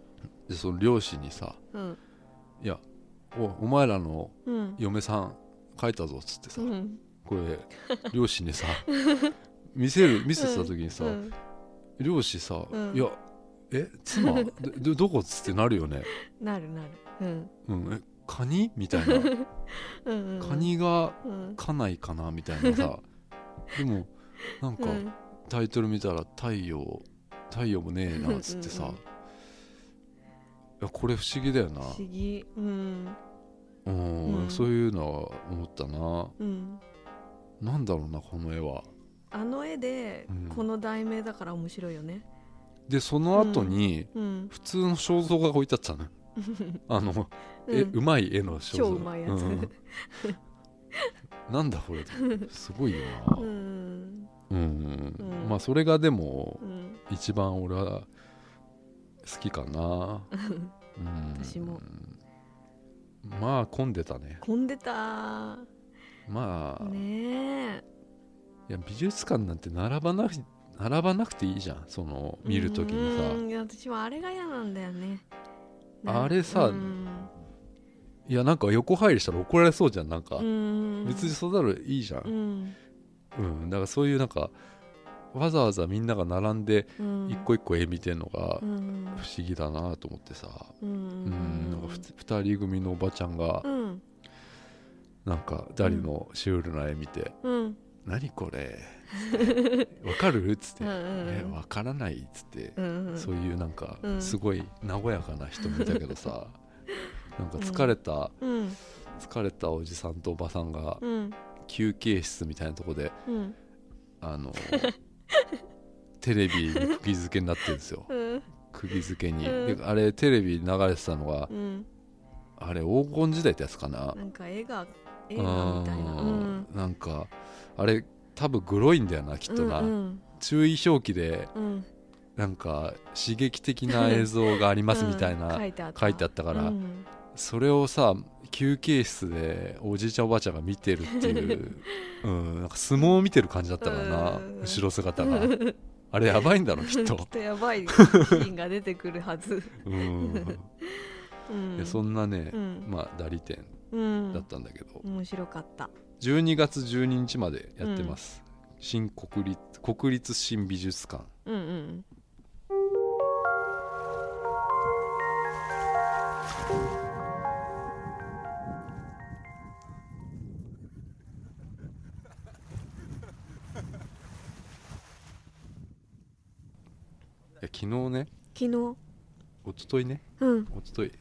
でその漁師にさうん「いやおお前らのうん。嫁さん書いたぞ」っつってさ、うん。これ 漁師にさ見せる見せてた時にさ、うん。漁師さ「うん。いやえ妻？どどどこ?」っつってなるよね？なるなる。うん。うん。えカニ？みたいな。うんうん。カニがうん。家内かな？みたいなさ。でもなんかうんタイトル見たら「太陽太陽もねえなっつってさ。うんいやこれ不思議だよな。不思議。うん。うん、うん。そういうのは思ったな。うん。なんだろうなこの絵は。あの絵でうん。この題名だから面白いよね。でその後にうん。普通の肖像画が置いてあったの。よ あの、えうまい絵の肖像。超うまいやつ。ん。なんだこれすごいよなうん。うん、うん。まあそれがでもうん。一番俺は好きかな、うん、私もまあ混んでたね。混んでた。まあ、ねえ。いや美術館なんて並ばなく並ばなくていいじゃん。その見るときにさ。うん。いや私はあれが嫌なんだよね。あれさうん。いやなんか横入りしたら怒られそうじゃん。なんか、うん。別にそうなるいいじゃうんんうんだからそういうなんかわざわざみんなが並んでうん。一個一個絵見てんのがうん。不思議だなと思ってさ。ううんんなんかふ二人組のおばちゃんがうん。なんかダリのシュールな絵見てうん「何これ？わかる?」っつって「うんうん。えわからない」っつってうんそういうなんかうん。すごい和やかな人もいたけどさ なんか疲れたうん。疲れたおじさんとおばさんがうん休憩室みたいなとこでうん。あの テレビに釘付けになってるんですよ。うん。釘付けに、うん。であれテレビ流れてたのがうん。あれ黄金時代ってやつかな？なんか絵が映画みたいな。ううん。んなんかあれ多分グロいんだよなきっとな、うん注意表記でうん。なんか刺激的な映像がありますみたいうん。な書いてあった。書いてあったから、うんそれをさ休憩室でおじいちゃんおばあちゃんが見てるっていう、うん、なんか相撲を見てる感じだったからな、うん。後ろ姿が。あれやばいんだろ きっと。きっ、とやばい。シーンが出てくるはず。うん、そんなね、うん。まあ代理店うん。だったんだけど、面白かった。12月12日までやってます、新国立国立新美術館や昨日ね。昨日。一昨日ね。うん。一昨日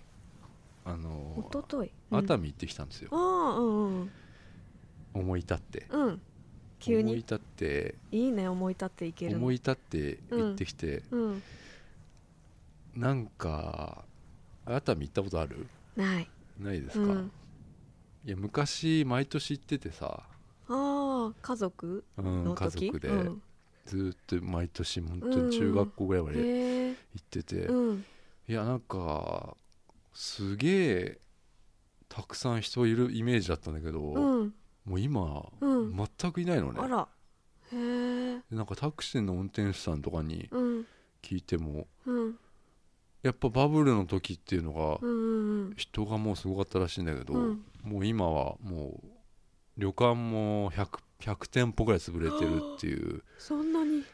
あの一昨日熱海行ってきたんですよ、ああうんうん。思い立って。うん。急に。思い立って。いいね思い立っていけるの。思い立って行ってきて、うん。なんか熱海行ったことある？ない。ないですか、うん。いや昔毎年行っててさ、ああ家族？うん、の時？家族で。うんずーっと毎年本当うんに中学校ぐらいまで行ってて、うん。いやなんかすげえたくさん人いるイメージだったんだけど、うん。もう今、うん。全くいないのね。あなんかタクシーの運転手さんとかにうん。聞いてもうん。やっぱバブルの時っていうのが人がもうすごかったらしいんだけど、うん。もう今はもう旅館も 100, 100店舗ぐらい潰れてるっていうそんなに？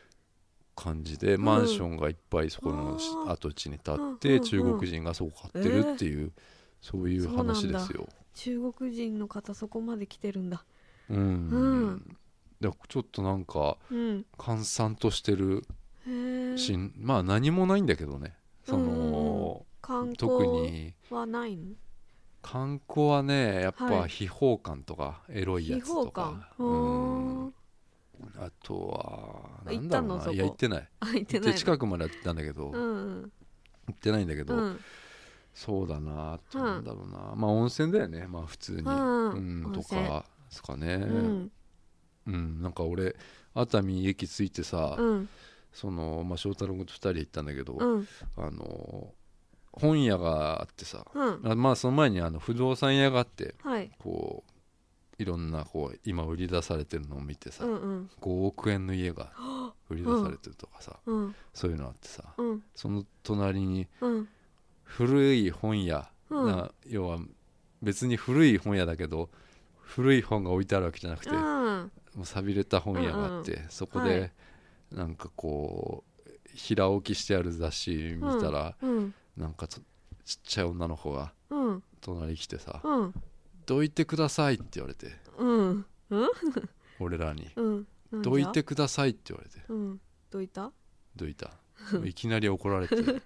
感じで、マンションがいっぱいそこの跡地に建って、うん中国人がそこ買ってるっていう、そういう話ですよ。中国人の方そこまで来てるんだ。うん。うん。でちょっとなんかうん。閑散としてるし、まあ何もないんだけどね。その、特にはないの？観光はねやっぱはい。秘宝館とかエロいや秘つと宝館。か、ううんん。あとは行なんだろうな。ったのそこ。いや行ってない。あ行ってないの？で近くまで行ったんだけど、う行ん。ってないんだけど、うん。そうだな。あとうんなんだろうな、まあ温泉だよね。まあ普通に、うん。うんとかですかね。ううん、んなんか俺熱海駅着いてさ、うん。そのまあ翔太郎君と2人で行ったんだけど、うん。あの本屋があってさ、うん。あまあその前にあの不動産屋があってはい。こういろんなこう今売り出されてるのを見てさ、うんうん。5億円の家が売り出されてるとかさ、うん。そういうのあってさうん。その隣にうん。古い本屋、うん。な要は別に古い本屋だけど古い本が置いてあるわけじゃなくて、うん。もう寂れた本屋があって、そこで、なんかこう平置きしてある雑誌見たら、うんなんかちちっちゃい女の子がうん。隣来てさうん「どいてください」って言われて。うん。俺らに。うん「どいてください」って言われて。うん。どいた？どいた。いきなり怒られて。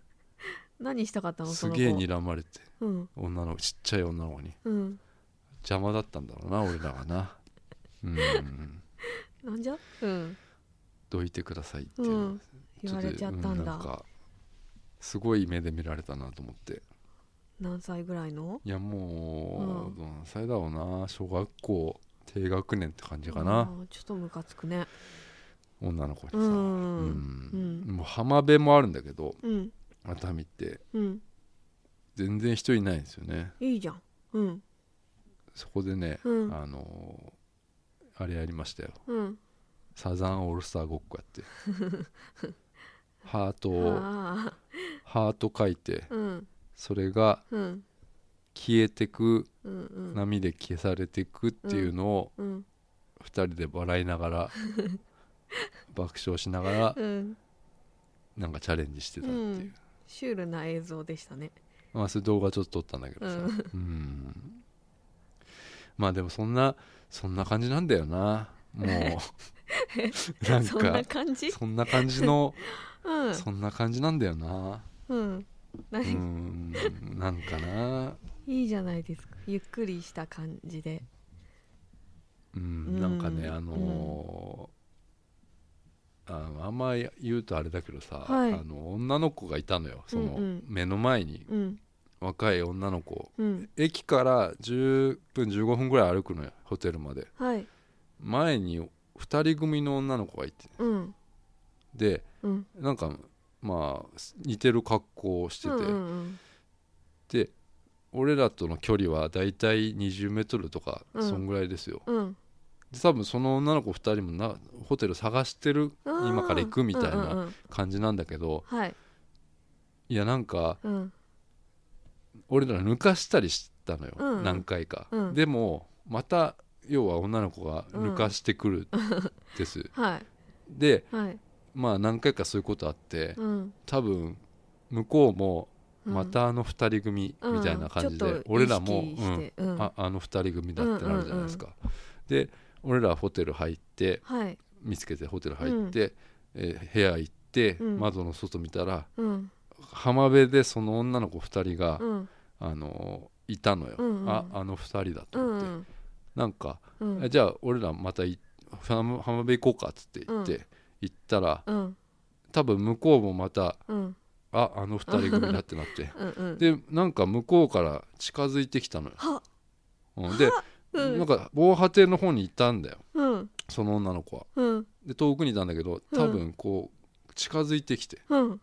何したかったのそすの子？げえ睨まれて。うん。女の子ちっちゃい女の子に。うん。邪魔だったんだろうな俺らがな。うん。なんじゃ？うんどいてくださいっていう、うん。言われちゃったうんだ、なんかすごい目で見られたなと思って。何歳ぐらいの？いやもう、何歳だろうな。小学校低学年って感じかあなーちょっとムカつくね。女の子にさ、うん。もう浜辺もあるんだけどうん。熱海って。うん。全然人いないんですよね。いいじゃん。うん。そこでね、うん。あのーあれやりましたよ。うん。サザンオールスターごっこやって。ハートをあハート書いてあうん。それがうん。消えてくうんうん。波で消されていくっていうのをうん。2人で笑いながら 爆笑しながらうん。なんかチャレンジしてたっていう、うん。シュールな映像でしたね。まあそれ動画ちょっと撮ったんだけどさ。うん。うん。まあでもそんなそんな感じなんだよな。もう。なんそんなか感じ？そんな感じのうん。そんな感じなんだよなうん。う何ん。なんかな。いいじゃないですか。ゆっくりした感じで。うん。なんかねうん。あのーあのあんま言うとあれだけどさ、はい。あの女の子がいたのよ。そのうんうん。目の前に。うん。若い女の子。うん。駅から10分15分ぐらい歩くのよホテルまで。はい。前に2人組の女の子がいて。うん。でうん。なんかまあ似てる格好をしてて、うんうんで俺らとの距離はだいたい20メートルとか、うん。そんぐらいですよ。うん。で多分その女の子2人もなホテル探してるうん。今から行くみたいうんうんうなん。感じなんだけどはい。いやなんかうん。俺ら抜かしたりしたのよ、うん。何回か、うん。でもまた要は女の子が抜かしてくるです、はい。ではいまあ何回かそういうことあってうん。多分向こうもうん。またあの2人組みたいな感じで、うん俺らも、ああの2人組だってなるじゃないですか、で俺らホテル入ってはい。見つけてホテル入って、えー部屋行って、うん。窓の外見たらうん。浜辺でその女の子2人が、うん。あのーいたのよ、うんうん。ああの2人だとう思って、んなんか、うん。えじゃあ俺らまたい浜浜辺行こうかっつって言って、うん行ったらうん。多分向こうもまたうん。ああの2人組だってなって。うんうん。でなんか向こうから近づいてきたのよ、はうん。で、うん。なんか防波堤の方にいたんだよ。うん。その女の子は。うん。で遠くにいたんだけど多分こう近づいてきて。うん。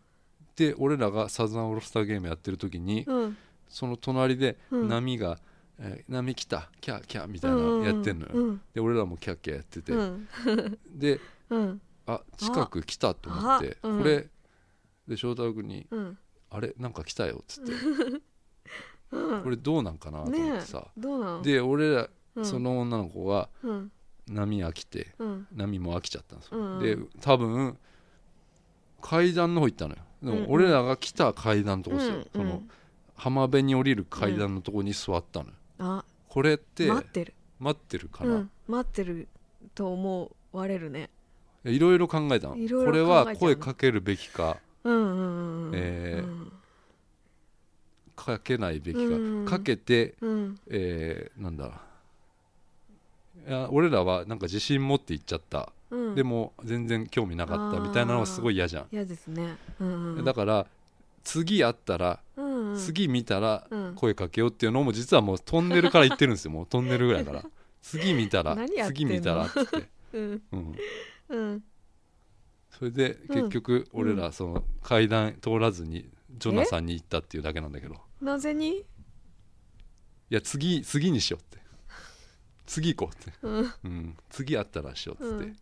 で俺らがサザンオールスターゲームやってる時にうん。その隣でうん。波が、えー波来た。キャーキャーみたいなのやってんのよ、うん。で俺らもキャーキャーやってて、うん。で うんあ近く来たと思ってこれで翔太君にうん「あれ？なんか来たよ」っつって。うん。これどうなんかなと思ってさ、どうなので俺らうん。その女の子がうん。波飽きてうん。波も飽きちゃったんですよ、うんで多分階段の方行ったのよ。でも俺らが来た階段のとこですよ、うん。その浜辺に降りる階段のとこに座ったのよ、あこれって待ってる。待ってるかな、うん待ってると思われるねいろいろ考えたの。これは声かけるべきか。えーうんかけないべきか、うん。かけて、うん。えーなんだ。いや俺らはなんか自信持って行っちゃった、うん。でも全然興味なかった。みたいなのがすごい嫌じゃん、嫌ですね。うんうん。だから次会ったら、うんうん。次見たらうん。声かけようっていうのも実はもうトンネルから言ってるんですよ。もうトンネルぐらいから。次見たら次見たらっつって、うん。うん、うん。それで結局俺らその階段通らずにジョナサンに行ったっていうだけなんだけど。なぜに？いや次次にしようって。次行こうって、うん。うん、次会ったらしようっつって、うん。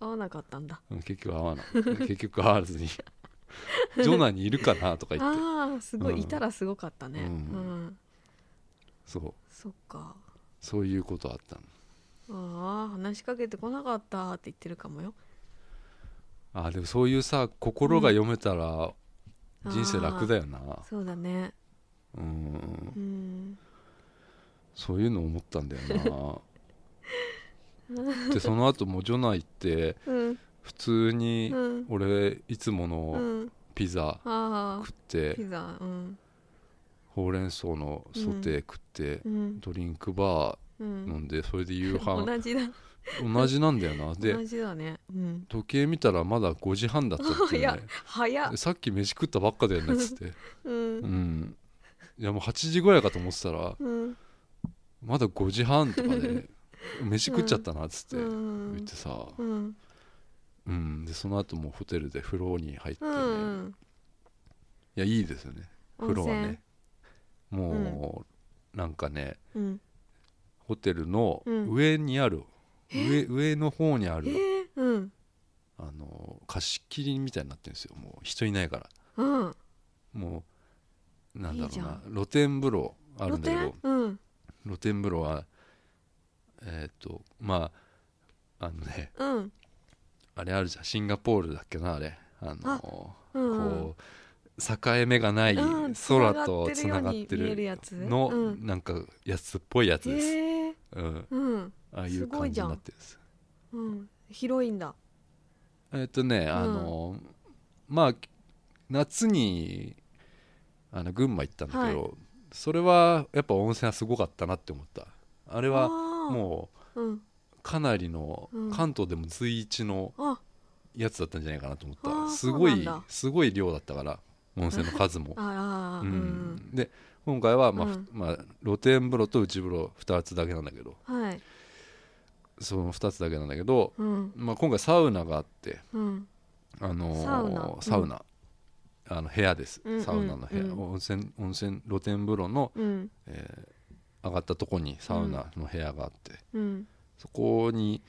合わなかったんだ。うん結局会わない。結局会わずに。ジョナにいるかなとか言って。ああすごうん。いいたらすごかったね。ううんん。そう。そっか。そういうことあったのああ話しかけてこなかったって言ってるかもよ。あーでもそういうさ心が読めたら人生楽だよな。そうだね。うん。うん。そういうの思ったんだよな。でその後もジョナ行ってうん。普通にうん。俺いつもうのん。ピザあ食ってあピザうん。ほうれん草のソテー食ってうん。ドリンクバうー飲ん。んでそれで夕飯。同じだ。同じなんだよな。で同じだね。うん。時計見たらまだ5時半だったっていうね。早さっき飯食ったばっかだよねっつって。うん。うん。いやもう8時ぐらいかと思ってたらうん。まだ5時半とかで飯食っちゃったなっつってうん。言ってさ。うん。うん。でその後もうホテルで風呂に入ってうねん。いやいいですよね。風呂は温ねもうなんかねうんホテルのうん。上にある上上の方にあえるーうん。あの貸し切りみたいになってるんですよ。もう人いないから。うん。もうなんだろうな。ん。露天風呂あるんだけど。露天？風呂はえっ、とまああのねうん。あれあるじゃん。シンガポールだっけなあれ。あのうんこう境目がないうん。空とつながってるのうん。なんかやつっぽいやつです、えーうん、うん。ああいう感じになってるんです。うん。広いんだ。えっ、とねあの、まあ夏にあの群馬行ったんだけど、それはやっぱ温泉はすごかったなって思った。あれはもうううん。かなりのうん。関東でも随一のあ。やつだったんじゃないかなと思った、あーすごいすごい量だったから温泉の数も、ああううん。ん。で今回は、まあふうん。まあ、露天風呂と内風呂2つだけなんだけど。はい。その2つだけなんだけど、うん。まあ、今回サウナがあって、うん。あのーサウナ。サウナ。あの部屋です、うんうんサウナの部屋、うん温泉温泉露天風呂の、うん。えー上がったとこにサウナの部屋があって、うん。そこに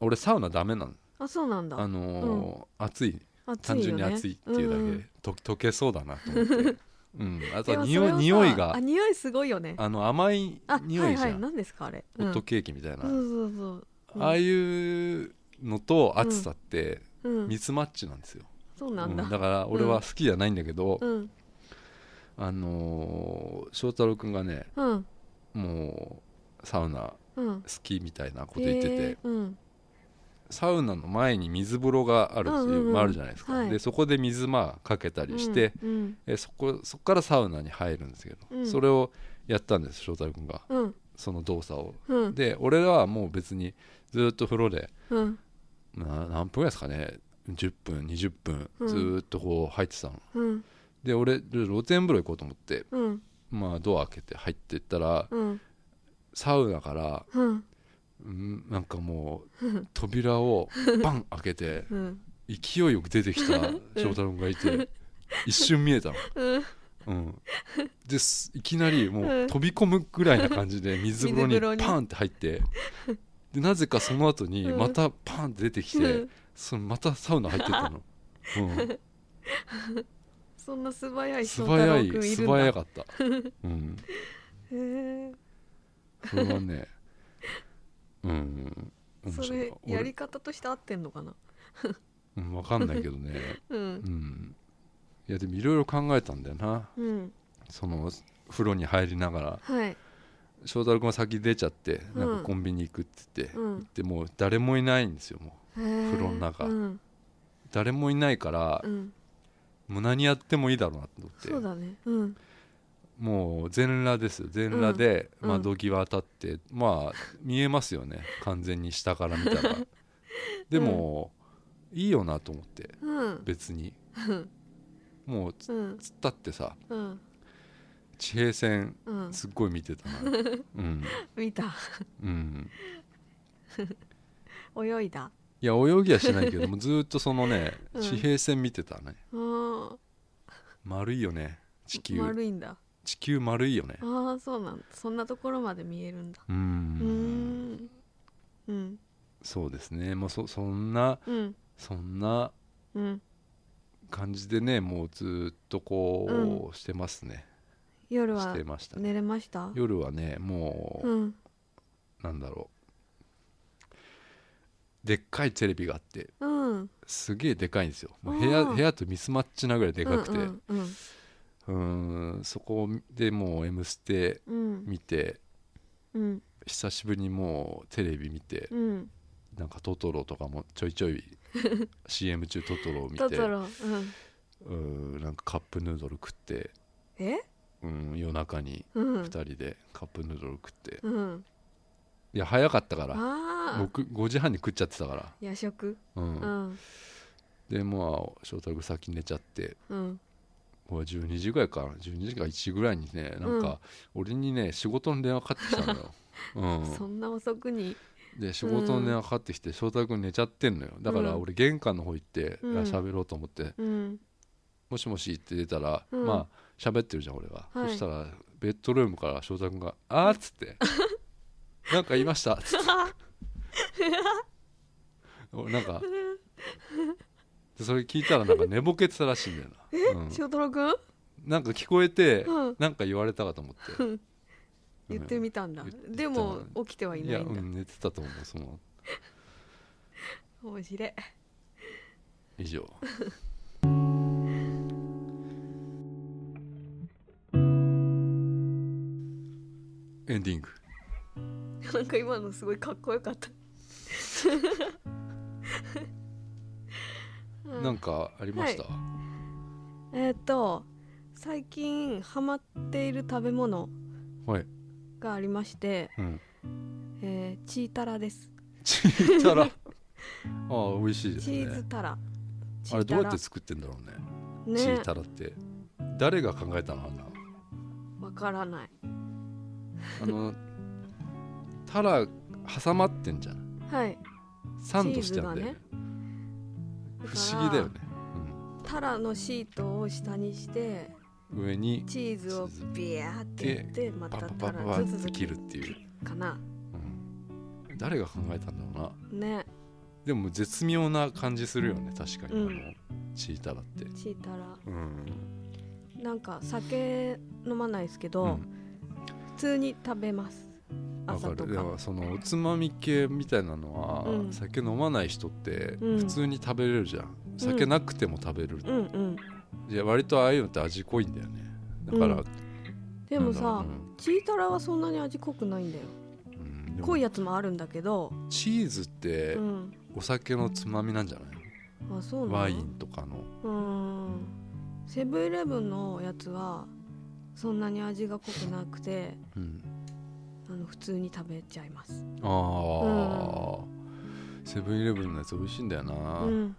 俺サウナダメなのあそうなんだ。あのー暑い。暑単純に暑いっていうだけ。で、んん。と溶けそうだなと思って、うん、あとは匂い匂いが。あ匂いすごいよね。あの甘いあ匂いじゃん、はいはい。何ですかあれ。うん。ホットケーキみたいな、そうそうそう。うん。ああいうのと暑さってうん。ミスマッチなんですよ、そうなんだ。うん。だから俺は好きじゃないんだけど、うん。あのー翔太郎くんがねうん。もうサウナうん。好きみたいなこと言ってて、へーうんサウナの前に水風呂があるっていう、うんうんうん。まああるじゃないですか、はい。でそこで水まあかけたりして、うんえそこそこからサウナに入るんですけど、うん。それをやったんです翔太郎くんが。うん。その動作を。うん。で俺はもう別にずっと風呂でうん。な何分ぐらいですかね。10分20分うん。ずーっとこう入ってたの、うん。で俺露天風呂行こうと思ってうん。まあドア開けて入っていったらうん。サウナからうんうんなんかもう扉をバン開けてうん。勢いよく出てきた翔太郎がいて一瞬見えたの、うん。うん、ですいきなりもううん。飛び込むぐらいな感じで水風呂にパンって入ってでなぜかその後にうん。またパンって出てきて、うん。そのまたサウナ入ってったの、うん、そんな素早い素早い素早かった、うん、へえそれはねうん面それやり方として合ってんのかな？俺 うん、分かんないけどね。う うん。んいやでもいろいろ考えたんだよな。うん。その風呂に入りながら。はい。翔太郎君は先出ちゃってなん。うんかコンビニ行くって言って、うん。でもう誰もいないんですよもう。風風呂の中。うん。誰もいないから、うん。もう何やってもいいだろうなと思って。そうだね。うんもう全裸ですよ。全裸でうん。窓際立って、まあ見えますよね。完全に下から見たら。でも、いいよなと思って。うん。別に。うん。もうつうん。突っ立ってさうん。地平線うん。すっごい見てたな。うん。見た。うん。泳いだ。いや泳ぎはしないけどもずーっとそのねうん。地平線見てたね。あ丸いよね地ー球。丸いんだ地球丸いよね。ああそうなんだそんなところまで見えるんだ。うん。うん。そうですね。もうそそんなうん。そんなうん。感じでねもうずーっとこうしてますね、し夜はてましたね。寝れました？夜はねもう、うん。なんだろう。でっかいテレビがあってうん。すげえでかいんですよ。もう部屋部屋とミスマッチなぐらいでかくて。ううんうんーんそこでもう「M ステうん」見てうん。久しぶりにもうテレビ見てうん。なんかトトロとかもちょいちょい CM 中トトロを見てトトロうん。うんなんかカップヌードル食って、え？うん、夜中にうん。2人でカップヌードル食って、うん。いや早かったから。僕5時半に食っちゃってたから、夜食？うん。うん。でまあ翔太君先寝ちゃってうんこれ12時ぐらいかな。12時か1時ぐらいにねなんか俺にね仕事の電話かかってきたのよ、うん、そんな遅くに？で仕事の電話かかってきて翔太君寝ちゃってんのよ。だからうん。俺玄関の方行ってうん。ろうと思って。うん「もしもし」って出たらうん。まあ喋ってるじゃん俺がはい。そしたらベッドルームから翔太君が「あー」っつって「なんか言いました」っつって。俺 なんかでそれ聞いたらなんか寝ぼけてたらしいんだよな、うん。翔太郎くんなんか聞こえてうん。なんか言われたかと思って、うん。言ってみたんだ。でも起きてはいいや、ないんだ。うん、寝てたと思うその面白い。以上。エンディング。なんか今のすごいかっこよかった うん。なんかありました、えーっと最近ハマっている食べ物はい、がありまして、うん、えーチータラです。チータラ？ああ美味しいですチねーズタラ。チあれどうやって作ってんだろうね？チねータラって。誰が考えたのあんなわからない。あのタラ挟まってんじゃん。はい。サンドしてあんだよね不思議だよね、タラのシートを下にしてうん、上にチーズをビヤーってやってまパたタラずつって切るっていう、かなうん、誰が考えたんだろうなねでも絶妙な感じするよね確かに、うんあのチータラってチータラうん、なんか酒飲まないですけど、うん普通に食べます朝とかる。だか。らそのおつまみ系みたいなのは、うん。酒飲まない人ってうん。普通に食べれるじゃん、酒なくても食べる、うんうん。いや割とああいうのって味濃いんだよね。だから、うん。でもなんさ、ん。チータラはそんなに味濃くないんだよ。うんでも。濃いやつもあるんだけど。チーズってうん。お酒のつまみなんじゃないあそうなの？ワインとかの。うん。セブンイレブンのやつはそんなに味が濃くなくて。うんあの普通に食べちゃいます。ああ、セブンイレブンのやつ美味しいんだよな、うん。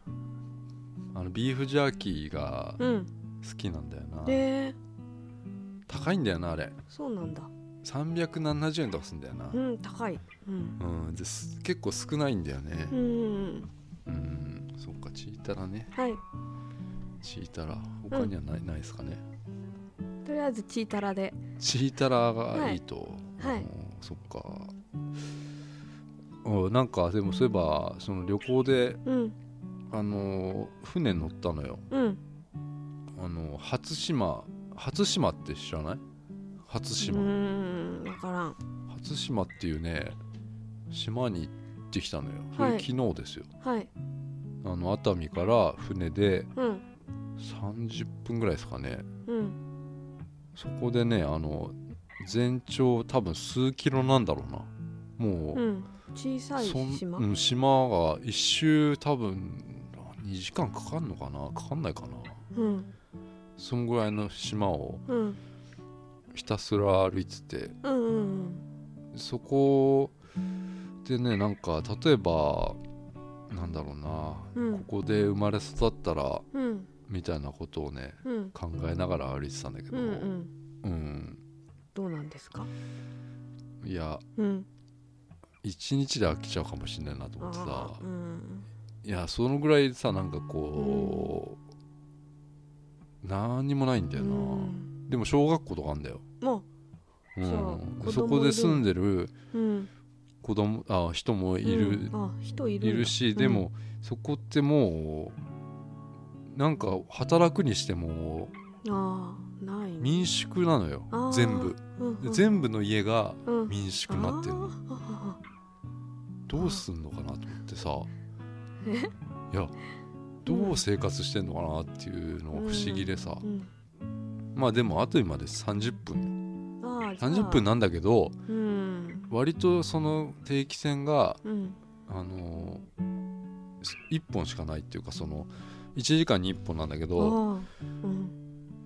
あのビーフジャーキーがうん好きなんだよな、で高いんだよなあれ。そうなんだ。370円とかすんだよな。うん高い。うん。うん、です結構少ないんだよね。うんうんうん。そっかチータラね。はい。チータラ他にはない,、ないですかね。とりあえずチータラで。チータラがいいと、はいはい。うんそっか。うんなんかでもそういえばその旅行でうん。あの船乗ったのよ。うん。あの初島初島って知らない？初う島、ん分からん。初島っていうね島に行ってきたのよ。それはい。昨日ですよ、はい。あの熱海から船でうん。30分ぐらいですかね。うん。そこでねあの全長多分数キロなんだろうな。もう、うん。小さい島？うん、島が一周多分2時間かかんのかな？かかんないかな？うん。そんぐらいの島をうん。ひたすら歩いてて。うんうん。そこでねなんか例えばなんだろうな、うん。ここで生まれ育ったらうん。みたいなことをねうん。考えながら歩いてたんだけど、うんうん。うんどうなんですか？いやうん。一日で飽きちゃうかもしれないなと思ってさ。うん。いやそのぐらいさなんかこう、何にもないんだよな、うん。でも小学校とかあんだよ、もうん、そこで住んでるううん。子供あ人もいる、いるしうん。でも、そこってもうなんか働くにしてもああ民宿なのよ全部。うんうん。で全部の家がうん。民宿になってんの。どうすんのかなと思ってさ。え？いやどう生活してんのかなっていうのが不思議でさ、ーうん。まあでも後にまで30分あーじゃあ。30分なんだけどうん。割とその定期船がうん。あの1本しかないっていうかその1時間に1本なんだけあど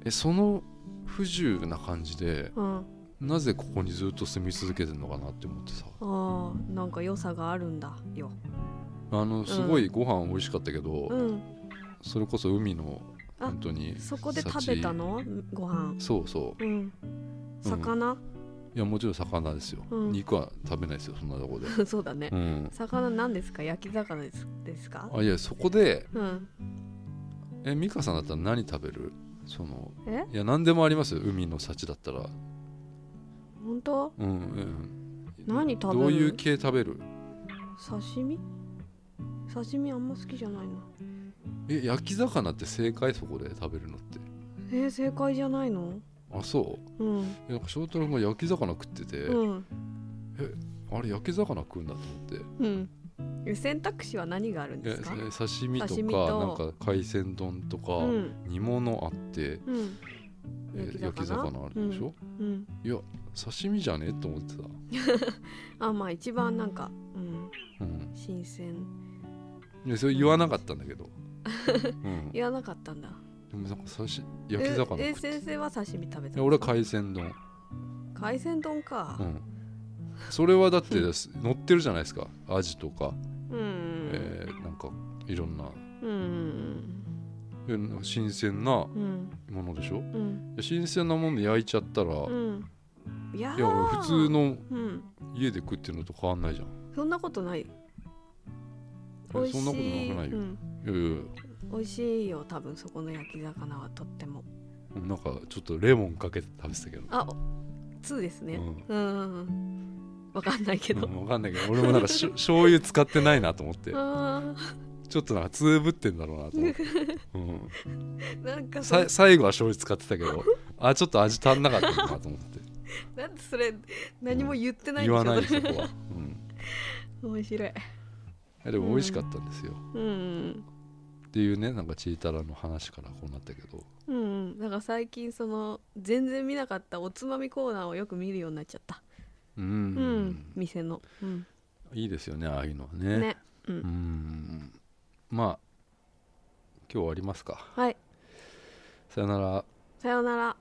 えその不自由な感じでうん。なぜここにずっと住み続けてるのかなって思ってさ。あーなんか良さがあるんだよ。あのすごいご飯美味しかったけど、うん。それこそ海のあ本当にそこで食べたの？ご飯。そうそう。うん。魚、いやもちろん魚ですよ、うん。肉は食べないですよそんなとこで。そうだね、うん。魚なんですか？焼き魚ですですか？あいやそこでうん。え美香さんだったら何食べる？そのえ？いや何でもありますよ海の幸だったら。本当？うんうん。何食べる？どういう系食べる？刺身？刺身あんま好きじゃないな。え焼き魚って正解そこで食べるのって？えー、正解じゃないの？あそう？うん。いやなんか翔太郎が焼き魚食ってて、うん。あれ焼き魚食うんだと思って。うん。え選択肢は何があるんですか？え刺身とかなんか海鮮丼とか、うん。煮物あって、うん。え焼き焼き魚魚あるでしょ、うん。いや刺身じゃね？と思ってた、あまあ一番なんかうん。うん、新鮮。いやそれ言わなかったんだけど、うん、言わなかったんだ。でもなんか刺し焼き魚食ええ先生は刺身食べた俺は海鮮丼、海鮮丼か。うん、それはだって 乗ってるじゃないですか。アジとか、うん。えーなんかいろんな。うん。え新鮮なうんものでしょ？うん。新鮮なもので焼いちゃったら、いや普通のうん。家で食ってるのと変わんないじゃん。そんなことない。そんなことなくないよ、うん、いやいや。美味しいよ多分そこの焼き魚はとっても。なんかちょっとレモンかけて食べてたけど。あ2ですね。うんうんうんわかんないけど、うん分かんないけど。俺もなんかしょ 醤油使ってないなと思って。あちょっとなんかつぶってんだろうなと思って、うん、ーなんかそさ最後は醤油使ってたけどあちょっと味足んなかったなと思って。なんでそれ何も言ってないん言わでしょないそこは、うん、い面白い。やでも美味しかったんですよ、うん。っていうねなんかチータラの話からこうなったけど。うんうん。なんか最近その全然見なかったおつまみコーナーをよく見るようになっちゃったうん、うん、店の。うん。いいですよねああいうのはね。ね。うん。うん。まあ今日終わりますか。はい。さよなら。さようなら